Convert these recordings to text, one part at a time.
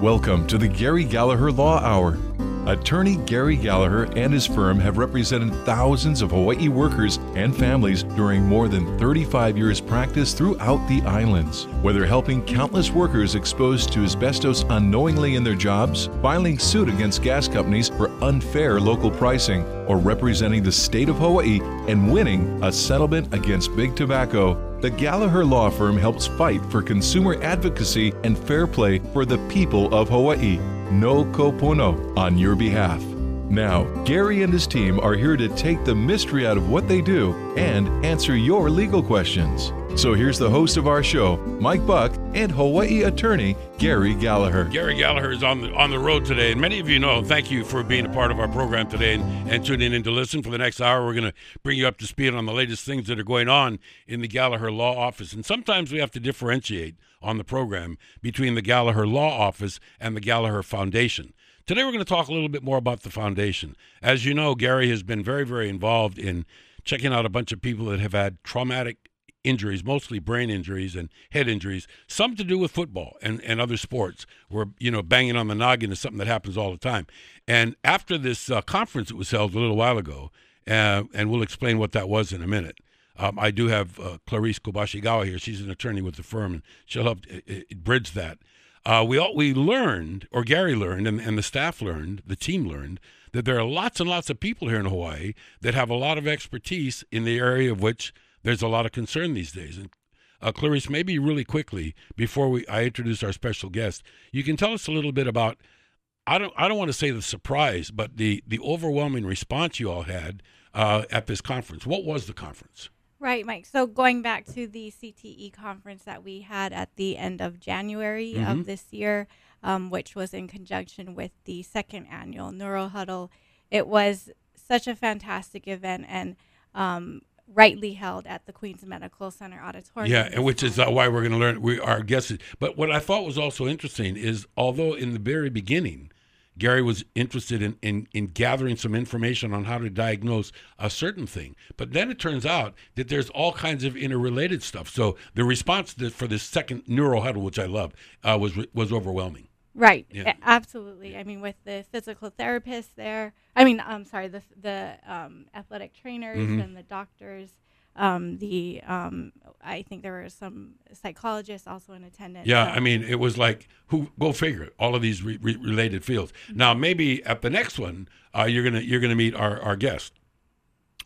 Welcome to the Gary Galiher Law Hour. Attorney Gary Galiher and his firm have represented thousands of Hawaii workers and families during more than 35 years' practice throughout the islands. Whether helping countless workers exposed to asbestos unknowingly in their jobs, filing suit against gas companies for unfair local pricing, or representing the state of Hawaii and winning a settlement against big tobacco, the Galiher Law Firm helps fight for consumer advocacy and fair play for the people of Hawaii. No kopono on your behalf. Now, Gary and his team are here to take the mystery out of what they do and answer your legal questions. So here's the host of our show, Mike Buck, and Hawaii attorney Gary Galiher. Gary Galiher is on the on the road today, and many of you know. Thank you for being a part of our program today and, and tuning in to listen. For the next hour, we're going to bring you up to speed on the latest things that are going on in the Galiher Law Office. And sometimes we have to differentiate on the program between the Galiher Law Office and the Galiher Foundation. Today, we're going to talk a little bit more about the foundation. As you know, Gary has been very, very involved in checking out a bunch of people that have had traumatic injuries, mostly brain injuries and head injuries, some to do with football and, and other sports, where, you know, banging on the noggin is something that happens all the time. And after this uh, conference that was held a little while ago, uh, and we'll explain what that was in a minute, um, I do have uh, Clarice Kobashigawa here. She's an attorney with the firm, and she'll help uh, uh, bridge that. Uh, we all, we learned, or Gary learned, and, and the staff learned, the team learned, that there are lots and lots of people here in Hawaii that have a lot of expertise in the area of which – there's a lot of concern these days. And uh, Clarice, maybe really quickly before we I introduce our special guest, you can tell us a little bit about. I don't I don't want to say the surprise, but the the overwhelming response you all had uh, at this conference. What was the conference? Right, Mike. So going back to the CTE conference that we had at the end of January mm-hmm. of this year, um, which was in conjunction with the second annual Neuro Huddle, it was such a fantastic event, and um, rightly held at the Queens Medical Center auditorium. Yeah, and which is uh, why we're going to learn. We our guests. But what I thought was also interesting is, although in the very beginning, Gary was interested in, in, in gathering some information on how to diagnose a certain thing. But then it turns out that there's all kinds of interrelated stuff. So the response to, for this second neuro huddle, which I love, uh, was was overwhelming. Right. Yeah. absolutely. I mean, with the physical therapists there, I mean, I'm sorry, the the um, athletic trainers mm-hmm. and the doctors. Um, the um, I think there were some psychologists also in attendance. Yeah, so. I mean, it was like who go figure all of these re- re- related fields. Mm-hmm. Now, maybe at the next one, uh, you're gonna you're gonna meet our, our guest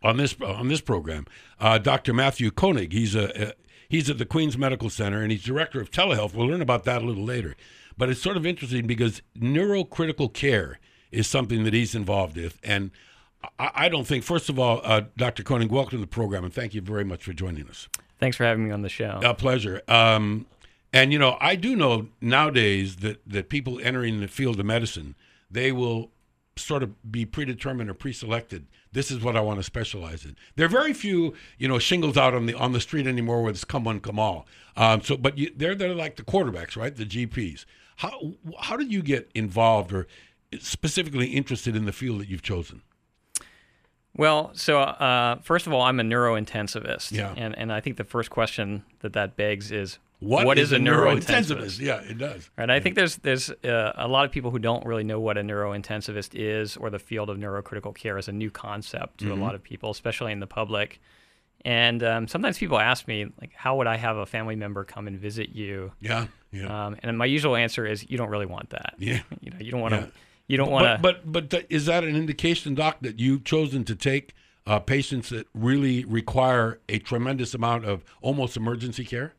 on this on this program, uh, Dr. Matthew Koenig. He's a, a he's at the Queens Medical Center and he's director of telehealth. We'll learn about that a little later. But it's sort of interesting because neurocritical care is something that he's involved with. And I, I don't think, first of all, uh, Dr. Koenig, welcome to the program and thank you very much for joining us. Thanks for having me on the show. A pleasure. Um, and, you know, I do know nowadays that, that people entering the field of medicine, they will sort of be predetermined or pre-selected. This is what I want to specialize in. There are very few, you know, shingles out on the on the street anymore where it's come one, come all. Um, so, but you, they're they're like the quarterbacks, right? The GPs. How how did you get involved or specifically interested in the field that you've chosen? Well, so uh, first of all, I'm a neurointensivist, yeah. and and I think the first question that that begs is what, what is, is, a neurointensivist? neurointensivist? Yeah, it does. Right. I think there's there's uh, a lot of people who don't really know what a neurointensivist is, or the field of neurocritical care is a new concept to mm-hmm. a lot of people, especially in the public. And um, sometimes people ask me, like, how would I have a family member come and visit you? Yeah, yeah. Um, and my usual answer is, you don't really want that. Yeah. You know, you don't want to. Yeah. You don't want to. But but, but is that an indication, doc, that you've chosen to take uh, patients that really require a tremendous amount of almost emergency care?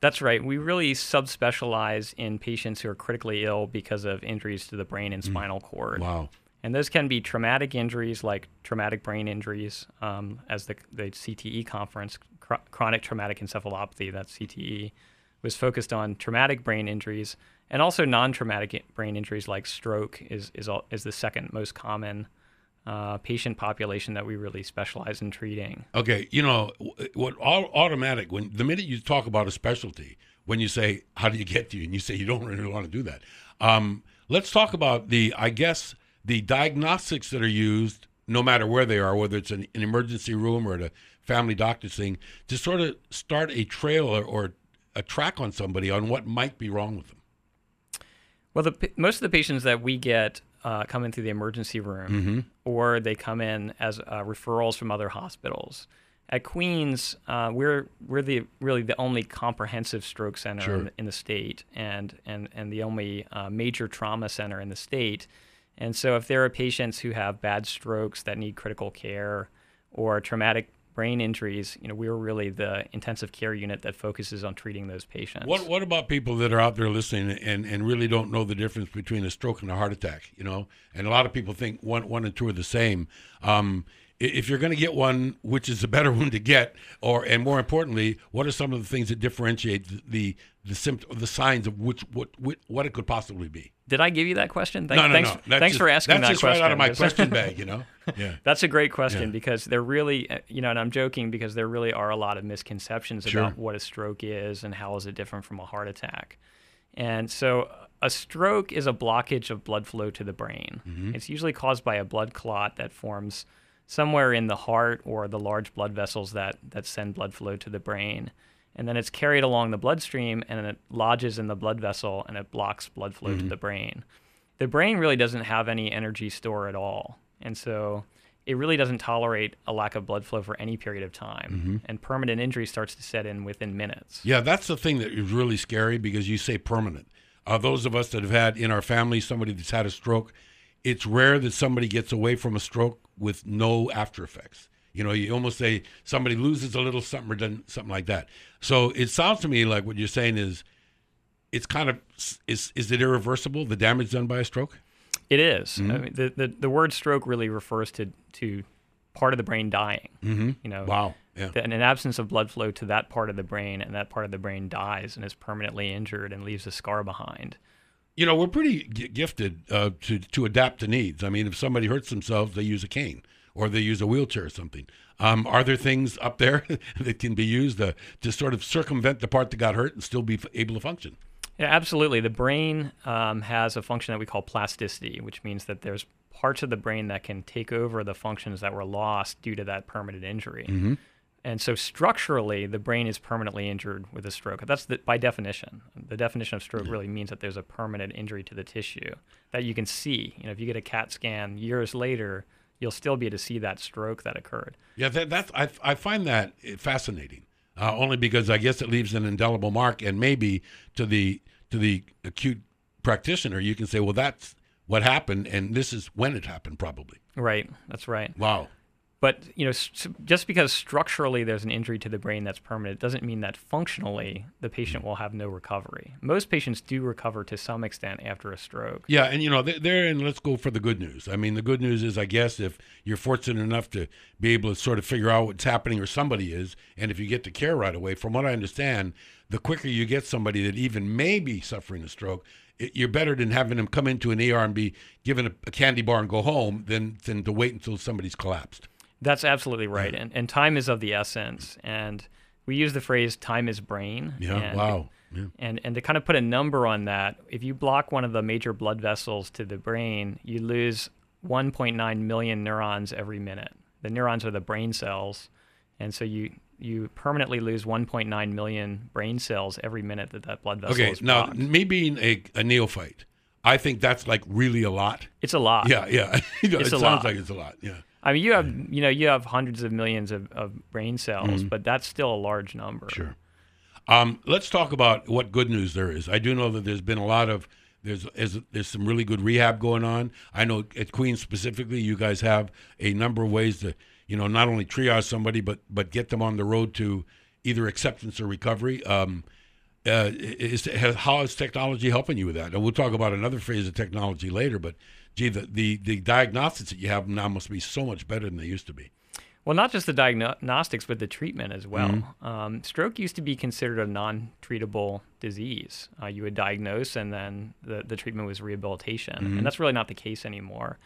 That's right. We really subspecialize in patients who are critically ill because of injuries to the brain and mm. spinal cord. Wow. And those can be traumatic injuries like traumatic brain injuries, um, as the, the CTE conference, cr- chronic traumatic encephalopathy, that's CTE, was focused on traumatic brain injuries and also non traumatic brain injuries like stroke is, is, is the second most common uh, patient population that we really specialize in treating. Okay, you know, what automatic when the minute you talk about a specialty, when you say how do you get to you, and you say you don't really want to do that. Um, let's talk about the, I guess, the diagnostics that are used, no matter where they are, whether it's an, an emergency room or a family doctor's thing, to sort of start a trail or, or a track on somebody on what might be wrong with them. Well, the, most of the patients that we get uh, come into the emergency room, Mm-hmm. or they come in as uh, referrals from other hospitals. At Queens, uh, we're we're the really the only comprehensive stroke center Sure. in, the, in the state, and and and the only uh, major trauma center in the state. And so, if there are patients who have bad strokes that need critical care, or traumatic brain injuries, you know, we're really the intensive care unit that focuses on treating those patients. What What about people that are out there listening and, and really don't know the difference between a stroke and a heart attack? You know, and a lot of people think one one and two are the same. Um, if you're going to get one, which is the better one to get, or and more importantly, what are some of the things that differentiate the the, symptom, the signs of which what, what what it could possibly be? Did I give you that question? Thank- no, no, thanks, no. That's thanks just, for asking that's that just question. right out of my question bag. You know. Yeah. That's a great question Yeah. because there really, uh, you know, and I'm joking because there really are a lot of misconceptions Sure. about what a stroke is and how is it different from a heart attack. And so a stroke is a blockage of blood flow to the brain. Mm-hmm. It's usually caused by a blood clot that forms somewhere in the heart or the large blood vessels that, that send blood flow to the brain. And then it's carried along the bloodstream and it lodges in the blood vessel and it blocks blood flow Mm-hmm. to the brain. The brain really doesn't have any energy store at all. And so it really doesn't tolerate a lack of blood flow for any period of time. Mm-hmm. And permanent injury starts to set in within minutes. Yeah, that's the thing that is really scary because you say permanent. Uh, those of us that have had in our family somebody that's had a stroke, it's rare that somebody gets away from a stroke with no after effects. You know, you almost say somebody loses a little something or done something like that. So it sounds to me like what you're saying is, it's kind of is is it irreversible the damage done by a stroke? It is. Mm-hmm. I mean, the, the, the word stroke really refers to, to part of the brain dying. Mm-hmm. You know, Wow. Yeah. that an absence of blood flow to that part of the brain, and that part of the brain dies and is permanently injured and leaves a scar behind. You know, we're pretty g- gifted uh, to to adapt to needs. I mean, if somebody hurts themselves, they use a cane or they use a wheelchair or something. Um, are there things up there that can be used uh, to sort of circumvent the part that got hurt and still be f- able to function? Yeah, absolutely. The brain um, has a function that we call plasticity, which means that there's parts of the brain that can take over the functions that were lost due to that permanent injury. Mm-hmm. And so structurally, the brain is permanently injured with a stroke. That's the, by definition. The definition of stroke really means that there's a permanent injury to the tissue that you can see. You know, if you get a CAT scan years later, you'll still be able to see that stroke that occurred. Yeah, that, that's I, I find that fascinating. Uh, only because I guess it leaves an indelible mark, and maybe to the to the acute practitioner, you can say, "Well, that's what happened, and this is when it happened, probably." Right. That's right. Wow. But you know, just because structurally there's an injury to the brain that's permanent doesn't mean that functionally the patient will have no recovery. Most patients do recover to some extent after a stroke. Yeah, and you know, th- there and let's go for the good news. I mean, the good news is, I guess, if you're fortunate enough to be able to sort of figure out what's happening, or somebody is, and if you get the care right away, from what I understand, the quicker you get somebody that even may be suffering a stroke, you're better than having them come into an ER and be given a, a candy bar and go home than than to wait until somebody's collapsed. That's absolutely right. And, and time is of the essence. And we use the phrase time is brain. Yeah. And, wow. Yeah. And, and to kind of put a number on that, if you block one of the major blood vessels to the brain, you lose 1.9 million neurons every minute. The neurons are the brain cells. And so you, you permanently lose 1.9 million brain cells every minute that that blood vessel Okay. is Now, me being a, a neophyte, I think that's like really a lot. It's a lot. Yeah. Yeah. It's it a sounds lot. like it's a lot. Yeah. I mean, you have you know you have hundreds of millions of, of brain cells, but that's still a large number. Mm-hmm. Sure. Um, let's talk about what good news there is. I do know that there's been a lot of there's there's, there's some really good rehab going on. I know at Queens specifically, you guys have a number of ways to you know not only triage somebody but but get them on the road to either acceptance or recovery. Um, uh, is how is technology helping you with that? And we'll talk about another phase of technology later. But gee, the the, the diagnostics that you have now must be so much better than they used to be. Well, not just the diagnostics, but the treatment as well. Um, stroke used to be considered a non-treatable disease. Uh, you would diagnose, and then the, the treatment was rehabilitation, and that's really not the case anymore.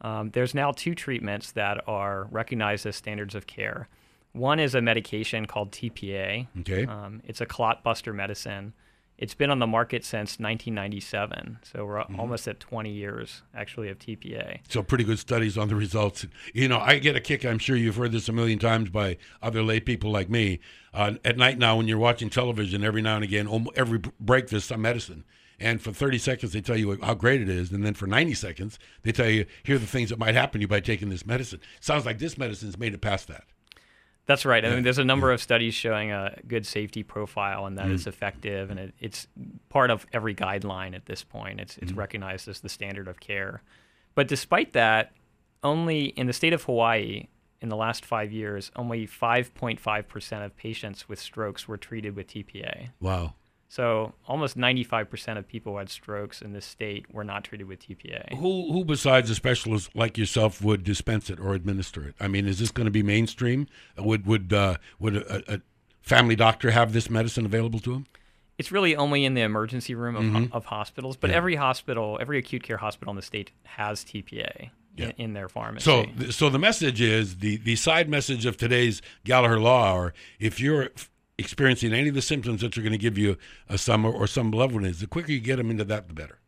Um, there's now two treatments that are recognized as standards of care. One is a medication called TPA. Okay. Um, it's a clot buster medicine. It's been on the market since 1997, so we're almost at 20 years actually of TPA. So pretty good studies on the results. You know, I get a kick. I'm sure you've heard this a million times by other lay people like me. Uh, at night now, when you're watching television, every now and again, every break there's some medicine, and for 30 seconds they tell you how great it is, and then for 90 seconds they tell you here are the things that might happen to you by taking this medicine. Sounds like this medicine's made it past that. That's right. I mean, there's a number of studies showing a good safety profile and that mm. it's effective, and it, it's part of every guideline at this point. It's it's mm. recognized as the standard of care. But despite that, only in the state of Hawaii, in the last five years, only 5.5% of patients with strokes were treated with TPA. Wow. So almost 95% of people who had strokes in this state were not treated with TPA. Who, who besides a specialist like yourself would dispense it or administer it? I mean, is this going to be mainstream? Would would uh, would a, a, family doctor have this medicine available to him? It's really only in the emergency room of, mm-hmm. of hospitals, but yeah. every hospital, every acute care hospital in the state has TPA. Yeah. In, their pharmacy. So, so the message is the the side message of today's Galiher Law Hour. If you're experiencing any of the symptoms that are going to give you a some or, some loved one is, the quicker you get them into that, the better.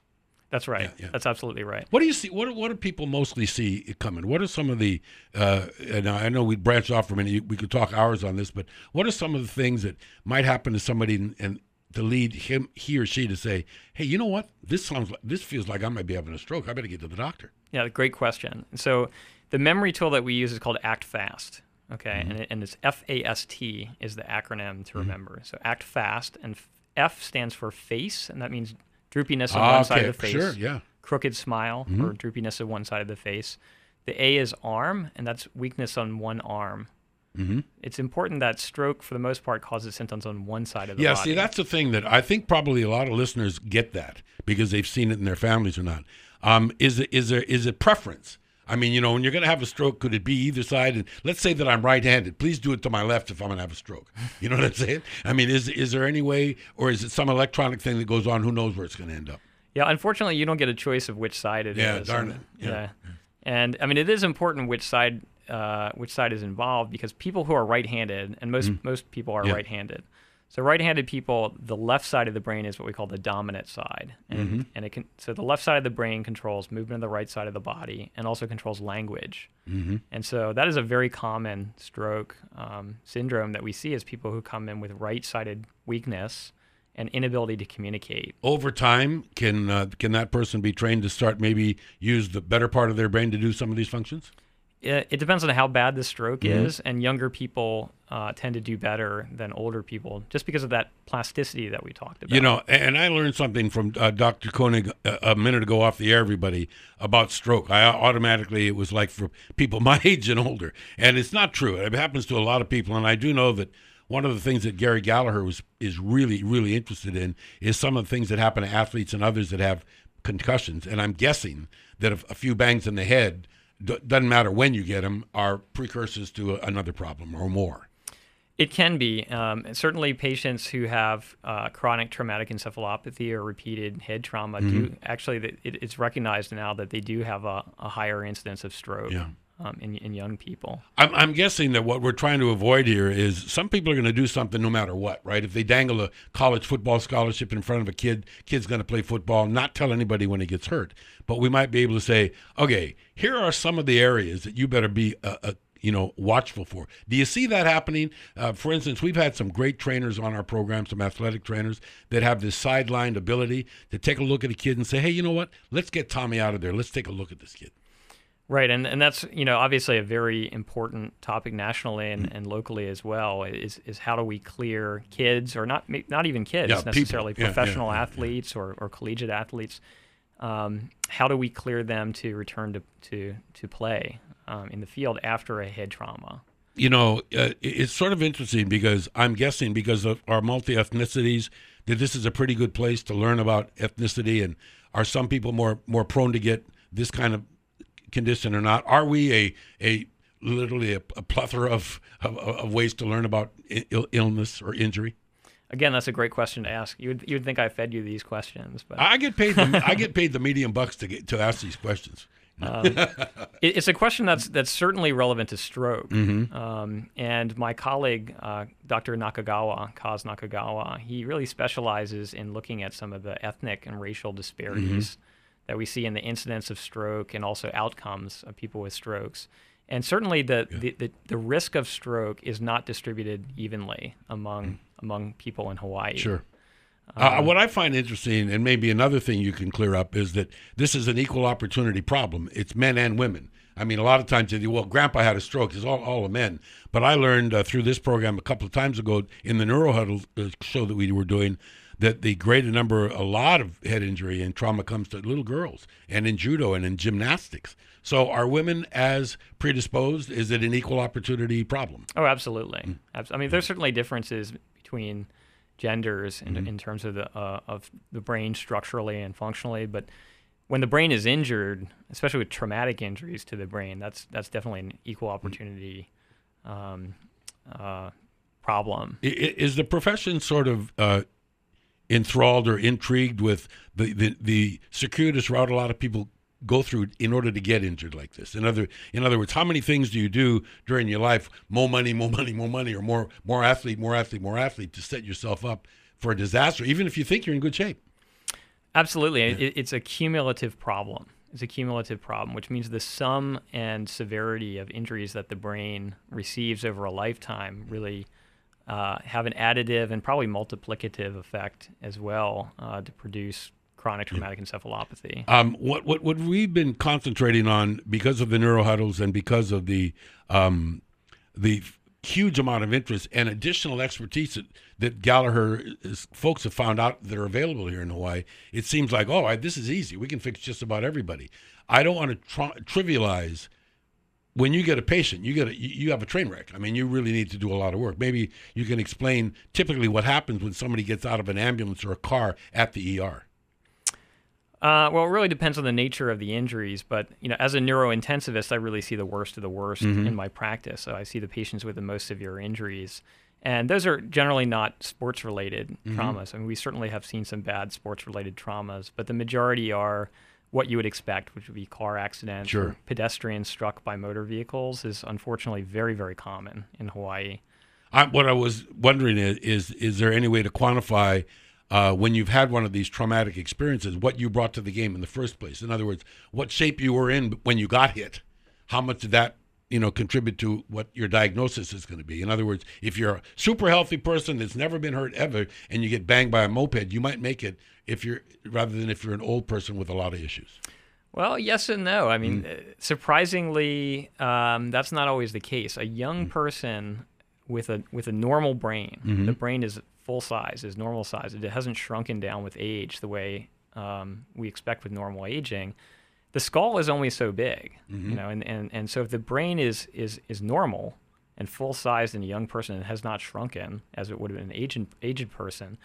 That's right. Yeah, yeah. That's absolutely right. What do you see? What what do people mostly see coming? What are some of the? Uh, and I know we branched off from it. We could talk hours on this, but what are some of the things that might happen to somebody and, and to lead him, he or she, to say, "Hey, you know what? This sounds like this feels like I might be having a stroke. I better get to the doctor." Yeah, great question. So, the memory tool that we use is called Act Fast. Okay, mm-hmm. and, it, and it's F A S T is the acronym to mm-hmm. remember. So act fast, and F stands for face, and that means droopiness on ah, one okay. side of the face. Sure, yeah. Crooked smile mm-hmm. or droopiness of one side of the face. The A is arm, and that's weakness on one arm. Mm-hmm. It's important that stroke, for the most part, causes symptoms on one side of the yeah, body. Yeah, see, that's the thing that I think probably a lot of listeners get that because they've seen it in their families or not. Um, is it is there is it preference? I mean, you know, when you're going to have a stroke, could it be either side? And let's say that I'm right-handed. Please do it to my left if I'm going to have a stroke. You know what I'm saying? I mean, is is there any way, or is it some electronic thing that goes on? Who knows where it's going to end up? Yeah, unfortunately, you don't get a choice of which side it yeah, is. darn it. Yeah. yeah. and I mean, it is important which side uh, which side is involved because people who are right-handed, and most mm. most people are yeah. right-handed. So right-handed people, the left side of the brain is what we call the dominant side, and mm-hmm. and it can so the left side of the brain controls movement of the right side of the body and also controls language. Mm-hmm. And so that is a very common stroke um, syndrome that we see as people who come in with right-sided weakness and inability to communicate. Over time, can uh, can that person be trained to start maybe use the better part of their brain to do some of these functions? It, depends on how bad the stroke mm-hmm. is, and younger people uh, tend to do better than older people just because of that plasticity that we talked about. You know, and I learned something from uh, Dr. Koenig a, a, minute ago off the air, everybody, about stroke. I automatically, it was like for people my age and older. And it's not true. It happens to a lot of people. And I do know that one of the things that Gary Galiher was, is really, really interested in is some of the things that happen to athletes and others that have concussions. And I'm guessing that a few bangs in the head – doesn't matter when you get them, are precursors to a, another problem or more. It can be. Um, certainly, patients who have uh, chronic traumatic encephalopathy or repeated head trauma mm-hmm. do actually, it, it's recognized now that they do have a, a higher incidence of stroke. Yeah um, in, in young people. I'm, I'm guessing that what we're trying to avoid here is some people are going to do something no matter what, right? If they dangle a college football scholarship in front of a kid, kid's going to play football, not tell anybody when he gets hurt. But we might be able to say, okay, here are some of the areas that you better be a, a you know watchful for. Do you see that happening? Uh, for instance, we've had some great trainers on our program, some athletic trainers that have this sidelined ability to take a look at a kid and say, "Hey, you know what? Let's get Tommy out of there. Let's take a look at this kid." Right, and, and that's you know obviously a very important topic nationally and, mm-hmm. and locally as well is is how do we clear kids or not not even kids yeah, necessarily people. professional yeah, yeah, athletes or, or collegiate athletes um, how do we clear them to return to to, to play um, in the field after a head trauma you know uh, it's sort of interesting because I'm guessing because of our multi ethnicities that this is a pretty good place to learn about ethnicity and are some people more more prone to get this kind of condition or not? Are we a a literally a, a plethora of, of, of ways to learn about Ill, illness or injury? Again, that's a great question to ask. You would you would think I fed you these questions, but I get paid. The, I get paid the medium bucks to get to ask these questions. Um, it, it's a question that's that's certainly relevant to stroke. Mm-hmm. Um, and my colleague, uh, Dr. Nakagawa, Kaz Nakagawa, he really specializes in looking at some of the ethnic and racial disparities mm-hmm that we see in the incidence of stroke and also outcomes of people with strokes. And certainly, the, yeah. the, the, the, risk of stroke is not distributed evenly among mm. among people in Hawaii. Sure. Uh, what I find interesting, and maybe another thing you can clear up, is that this is an equal opportunity problem. It's men and women. I mean, a lot of times say, well, grandpa had a stroke. It's all, all the men. But I learned uh, through this program a couple of times ago in the Neuro Huddle uh, show that we were doing that the greater number, a lot of head injury and trauma comes to little girls and in judo and in gymnastics. So are women as predisposed? Is it an equal opportunity problem? Oh, absolutely. Mm-hmm. I mean, there's certainly differences between genders in, mm-hmm. in terms of the uh, of the brain structurally and functionally, but when the brain is injured, especially with traumatic injuries to the brain, that's that's definitely an equal opportunity um, uh, problem. Is the profession sort of uh, enthralled or intrigued with the, the, the circuitous route a lot of people go through in order to get injured like this? In other in other words, how many things do you do during your life? More money, more money, more money, or more more athlete, more athlete, more athlete to set yourself up for a disaster, even if you think you're in good shape. Absolutely. Yeah. It, it's a cumulative problem. It's a cumulative problem, which means the sum and severity of injuries that the brain receives over a lifetime really uh, have an additive and probably multiplicative effect as well uh, to produce chronic traumatic encephalopathy. Um, what, what, what we've been concentrating on because of the neuro huddles and because of the um, the huge amount of interest and additional expertise that, that Galiher is, folks have found out that are available here in Hawaii. It seems like, oh, I, this is easy. We can fix just about everybody. I don't want to tr- trivialize when you get a patient, you get a, you have a train wreck. I mean, you really need to do a lot of work. Maybe you can explain typically what happens when somebody gets out of an ambulance or a car at the ER. Uh, well, it really depends on the nature of the injuries, but you know, as a neurointensivist, I really see the worst of the worst mm-hmm. in my practice. So I see the patients with the most severe injuries, and those are generally not sports-related mm-hmm. traumas. I mean, we certainly have seen some bad sports-related traumas, but the majority are what you would expect, which would be car accidents, sure. pedestrians struck by motor vehicles, is unfortunately very, very common in Hawaii. I, what I was wondering is, is, is there any way to quantify uh, when you've had one of these traumatic experiences, what you brought to the game in the first place. In other words, what shape you were in when you got hit. How much did that you know contribute to what your diagnosis is going to be? In other words, if you're a super healthy person that's never been hurt ever, and you get banged by a moped, you might make it if you're rather than if you're an old person with a lot of issues. Well, yes and no. I mean, mm. surprisingly, um, that's not always the case. A young mm. person with a with a normal brain, mm-hmm. the brain is full size, is normal size. It hasn't shrunken down with age the way um, we expect with normal aging. The skull is only so big, mm-hmm. you know, and, and, and so if the brain is is is normal and full sized in a young person and has not shrunken as it would have been an aged aged person,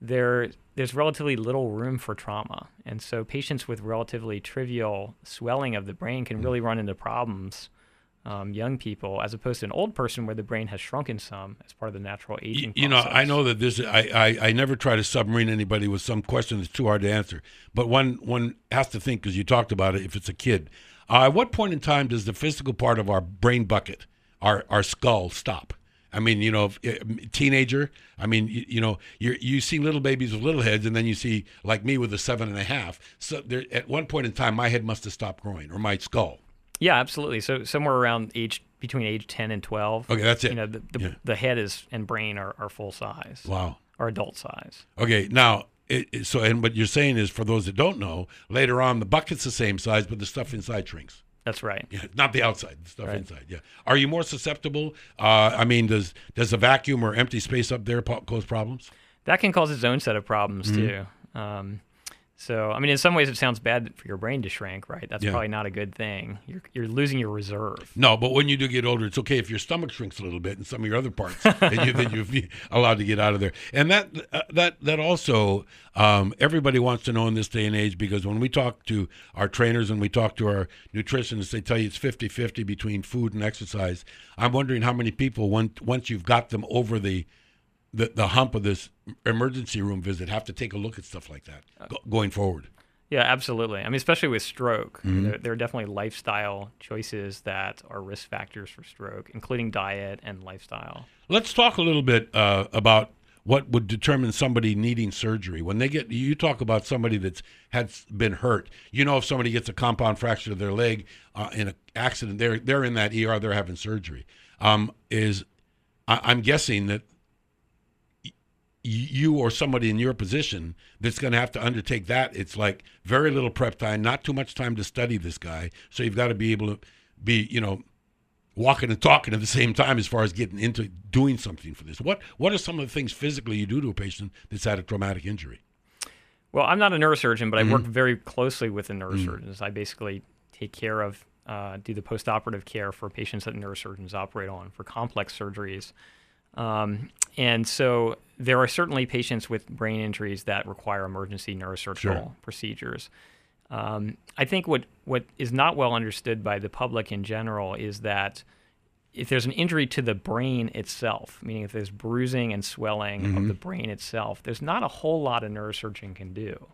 there there's relatively little room for trauma, and so patients with relatively trivial swelling of the brain can mm. really run into problems um, young people as opposed to an old person where the brain has shrunken some as part of the natural aging you, you know i know that this I, I, I never try to submarine anybody with some question that's too hard to answer. But one one has to think because you talked about it if it's a kid. Uh, at what point in time does the physical part of our brain bucket our our skull stop I mean, you know, eh, teenager. I mean, you, you, know, you you see little babies with little heads, and then you see like me with a seven and a half. So there, at one point in time, my head must have stopped growing, or my skull. Yeah, absolutely. So somewhere around age between age ten and twelve. Okay, that's it. You know, the the, yeah. the head is and brain are, are full size. Wow. Or adult size. Okay, now it, it, so and what you're saying is for those that don't know, later on the bucket's the same size, but the stuff inside shrinks. That's right. Yeah, not the outside, the stuff right. inside. Yeah. Are you more susceptible? Uh, I mean, does does a vacuum or empty space up there cause problems? That can cause its own set of problems mm-hmm. too. Um, so, I mean, in some ways, it sounds bad for your brain to shrink, right? That's yeah. probably not a good thing. You're, you're losing your reserve. No, but when you do get older, it's okay if your stomach shrinks a little bit and some of your other parts, that, you, then you're allowed to get out of there. And that uh, that that also um, everybody wants to know in this day and age because when we talk to our trainers and we talk to our nutritionists, they tell you it's 50-50 between food and exercise. I'm wondering how many people once once you've got them over the the, the hump of this emergency room visit have to take a look at stuff like that go, going forward. Yeah, absolutely. I mean, especially with stroke, mm-hmm. there, there, are definitely lifestyle choices that are risk factors for stroke, including diet and lifestyle. Let's talk a little bit uh, about what would determine somebody needing surgery. When they get, you talk about somebody that's had been hurt. You know, if somebody gets a compound fracture of their leg uh, in an accident, they're they're in that ER, they're having surgery. Um, is I, I'm guessing that you or somebody in your position that's going to have to undertake that. It's like very little prep time, not too much time to study this guy. So you've got to be able to be, you know, walking and talking at the same time as far as getting into doing something for this. What what are some of the things physically you do to a patient that's had a traumatic injury? Well, I'm not a neurosurgeon, but mm-hmm. I work very closely with the neurosurgeons. Mm-hmm. I basically take care of, uh, do the postoperative care for patients that neurosurgeons operate on for complex surgeries. Um, and so there are certainly patients with brain injuries that require emergency neurosurgical sure. procedures. Um, I think what, what is not well understood by the public in general is that if there's an injury to the brain itself, meaning if there's bruising and swelling mm-hmm. of the brain itself, there's not a whole lot a neurosurgeon can do.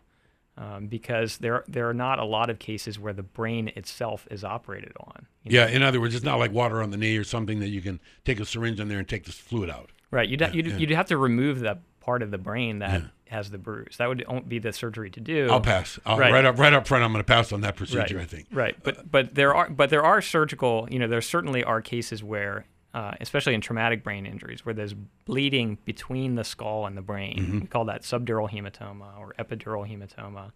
Um, because there there are not a lot of cases where the brain itself is operated on. Yeah, know? in other words, it's not like water on the knee or something that you can take a syringe in there and take this fluid out. Right. You'd, yeah, you'd, yeah. you'd have to remove that part of the brain that yeah. has the bruise. That would be the surgery to do. I'll pass. I'll, right. right. up right up front. I'm going to pass on that procedure. Right. I think. Right. But but there are but there are surgical. You know, there certainly are cases where. Uh, especially in traumatic brain injuries, where there's bleeding between the skull and the brain. Mm-hmm. We call that subdural hematoma or epidural hematoma.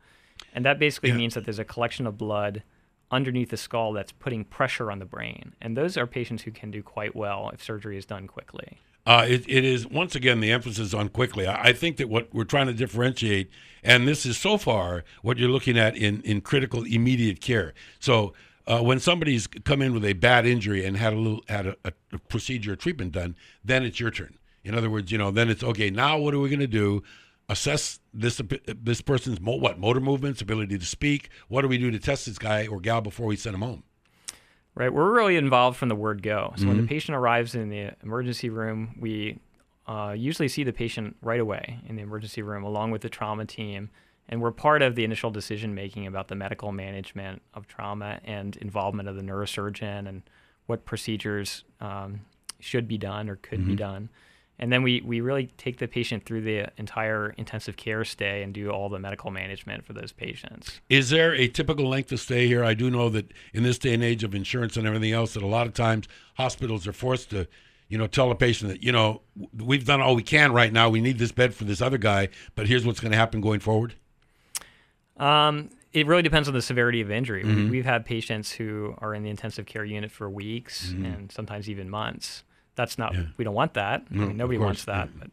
And that basically yeah. means that there's a collection of blood underneath the skull that's putting pressure on the brain. And those are patients who can do quite well if surgery is done quickly. Uh, it, it is once again the emphasis on quickly. I, I, think that what we're trying to differentiate, and this is so far what you're looking at in, in critical immediate care. So uh, when somebody's come in with a bad injury and had a little had a, a, procedure, treatment done, then it's your turn. In other words, you know, then it's okay. Now what are we going to do? Assess this this person's mo- what motor movements, ability to speak. What do we do to test this guy or gal before we send him home? Right? We're really involved from the word go. So mm-hmm. when the mm-hmm. patient arrives in the emergency room, we uh, usually see the patient right away in the emergency room along with the trauma team. And we're part of the initial decision making about the medical management of trauma and involvement of the neurosurgeon and what procedures um, should be done or could mm-hmm. be done. And then we, we really take the patient through the entire intensive care stay and do all the medical management for those patients. Is there a typical length of stay here? I do know that in this day and age of insurance and everything else, that a lot of times hospitals are forced to, you know, tell a patient that, you know, we've done all we can right now. We need this bed for this other guy, but here's what's going to happen going forward. Um, it really depends on the severity of injury. Mm-hmm. We've had patients who are in the intensive care unit for weeks mm-hmm. and sometimes even months. That's not. Yeah. We don't want that. No, I mean, nobody wants that. Yeah. But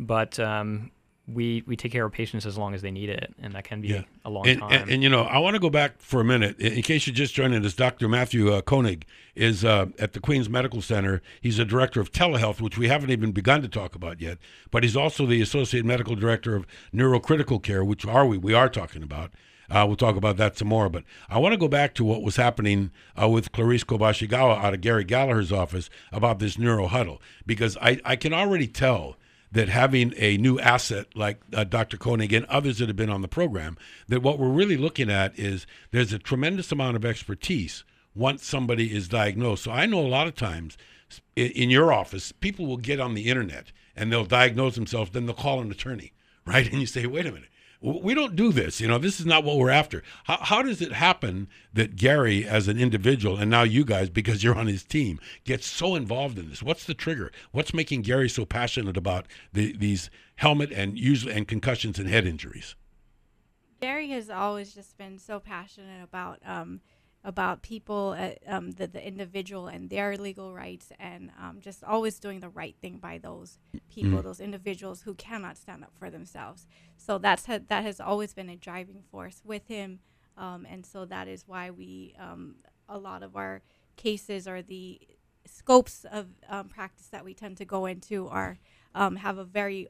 but um, we we take care of patients as long as they need it, and that can be yeah. a long and, time. And, and, you know, I want to go back for a minute in, in case you're just joining us. Dr. Matthew uh, Koenig is uh, at the Queens Medical Center. He's a director of telehealth, which we haven't even begun to talk about yet. But he's also the associate medical director of neurocritical care, which are we we are talking about. Uh, we'll talk about that some more. But I want to go back to what was happening uh, with Clarice Kobashigawa out of Gary Galiher's office about this neuro huddle, because I, I can already tell that having a new asset like uh, Dr. Koenig and others that have been on the program, that what we're really looking at is there's a tremendous amount of expertise once somebody is diagnosed. So I know a lot of times in, in your office, people will get on the internet and they'll diagnose themselves, then they'll call an attorney, right? And you say, wait a minute we don't do this. You know, this is not what we're after. How, how does it happen that Gary, as an individual, and now you guys, because you're on his team, gets so involved in this? What's the trigger? What's making Gary so passionate about the, these helmet and usually and concussions and head injuries? Gary has always just been so passionate about um, about people, uh, um, the, the individual and their legal rights, and um, just always doing the right thing by those people, mm-hmm. those individuals who cannot stand up for themselves. So that's ha- that has always been a driving force with him, um, and so that is why we um, a lot of our cases or the scopes of um, practice that we tend to go into are um, have a very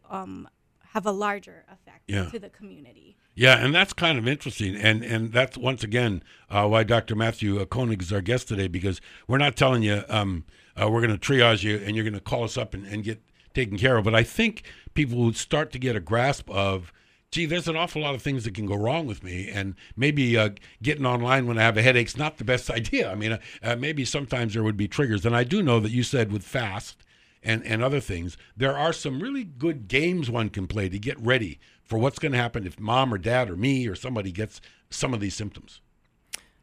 have a larger effect yeah. to the community. Yeah, and that's kind of interesting, and and that's once again uh, why Dr. Matthew Koenig is our guest today because we're not telling you um, uh, we're going to triage you and you're going to call us up and, and get taken care of, but I think people would start to get a grasp of. Gee, there's an awful lot of things that can go wrong with me, and maybe uh, getting online when I have a headache's not the best idea. I mean, uh, uh, maybe sometimes there would be triggers, and I do know that you said with fast and, and other things, there are some really good games one can play to get ready for what's going to happen if mom or dad or me or somebody gets some of these symptoms.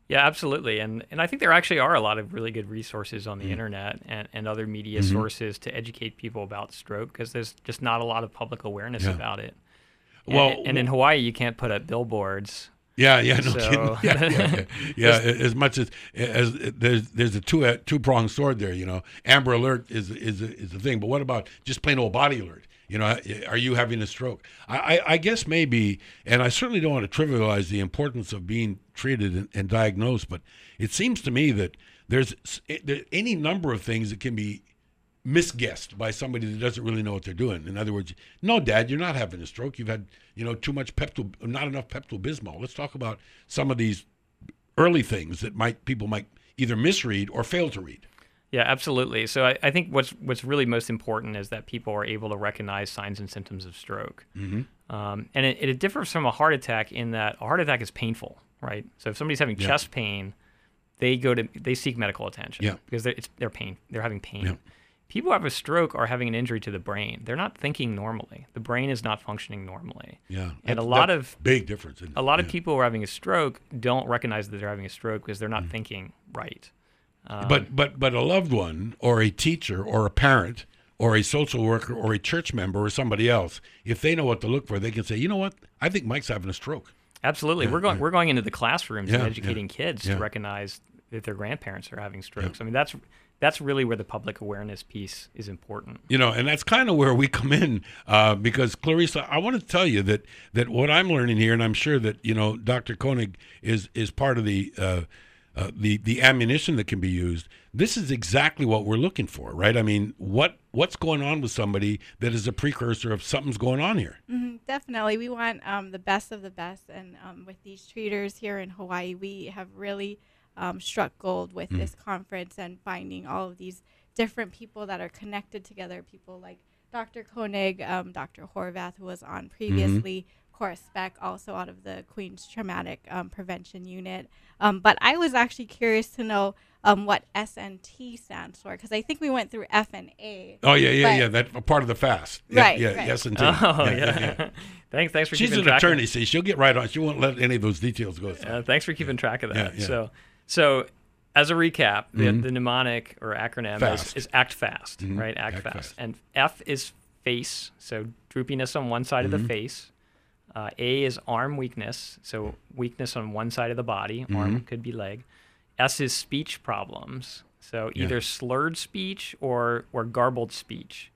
Yeah, absolutely. And and I think there actually are a lot of really good resources on the mm. internet and, and other media mm-hmm. sources to educate people about stroke because there's just not a lot of public awareness yeah. about it. Well, and, and, in Hawaii, you can't put up billboards. Yeah, yeah, no so. kidding. Yeah, yeah, yeah. yeah as much as as there's there's a two uh, two pronged sword there. You know, Amber Alert is is is the thing, but what about just plain old body alert? You know, are you having a stroke? I, I, I, guess maybe, and I certainly don't want to trivialize the importance of being treated and, and diagnosed, but it seems to me that there's there, any number of things that can be misguessed by somebody that doesn't really know what they're doing. In other words, no, Dad, you're not having a stroke. You've had, you know, too much Pepto, not enough Pepto Bismol. Let's talk about some of these early things that might people might either misread or fail to read. Yeah, absolutely. So I, I, think what's what's really most important is that people are able to recognize signs and symptoms of stroke. Mm-hmm. Um, and it, it, differs from a heart attack in that a heart attack is painful, right? So if somebody's having yeah. chest pain, they go to they seek medical attention yeah. because they're, they're pain they're having pain. Yeah. People who have a stroke are having an injury to the brain. They're not thinking normally. The brain is not functioning normally. Yeah, and a lot of big difference. A lot of people who are having a stroke don't recognize that they're having a stroke because they're not mm. thinking right. Um, but but but a loved one or a teacher or a parent or a social worker or a church member or somebody else, if they know what to look for, they can say, you know what, I think Mike's having a stroke. Absolutely, yeah, we're going yeah. we're going into the classrooms yeah, and educating kids to recognize that their grandparents are having strokes. I mean, that's that's really where the public awareness piece is important. You know, and that's kind of where we come in uh, because Clarissa, I want to tell you that that what I'm learning here, and I'm sure that you know Dr. Koenig is is part of the. Uh, uh, the the ammunition that can be used. This is exactly what we're looking for, right? I mean, what what's going on with somebody that is a precursor of something's going on here? Mm-hmm, definitely, we want um, the best of the best, and um, with these treaters here in Hawaii, we have really um, struck gold with mm. this conference and finding all of these different people that are connected together. People like Dr. Koenig, um, Dr. Horvath, who was on mm-hmm. previously. Mm-hmm Cora Speck, also out of the Queen's Traumatic um, Prevention Unit. Um, but I was actually curious to know um, what SNT stands for because I think we went through F and A. Oh yeah, yeah, yeah. That part of the fast. Right. Yeah, right. S and T. Oh yeah. yeah, yeah. thanks, thanks for. She's an attorney. See, she'll get right on. She won't let any of those details go. Uh, thanks for keeping track of that. So, so as a recap, the, mm-hmm. the mnemonic or acronym is, is, ACT FAST, mm-hmm. right? ACT, act fast. fast. And F is face, so droopiness on one side mm-hmm. of the mm-hmm. face. Uh, A is arm weakness, so weakness on one side of the body. Mm-hmm. Arm could be leg. S is speech problems, so either yeah. slurred speech or or garbled speech.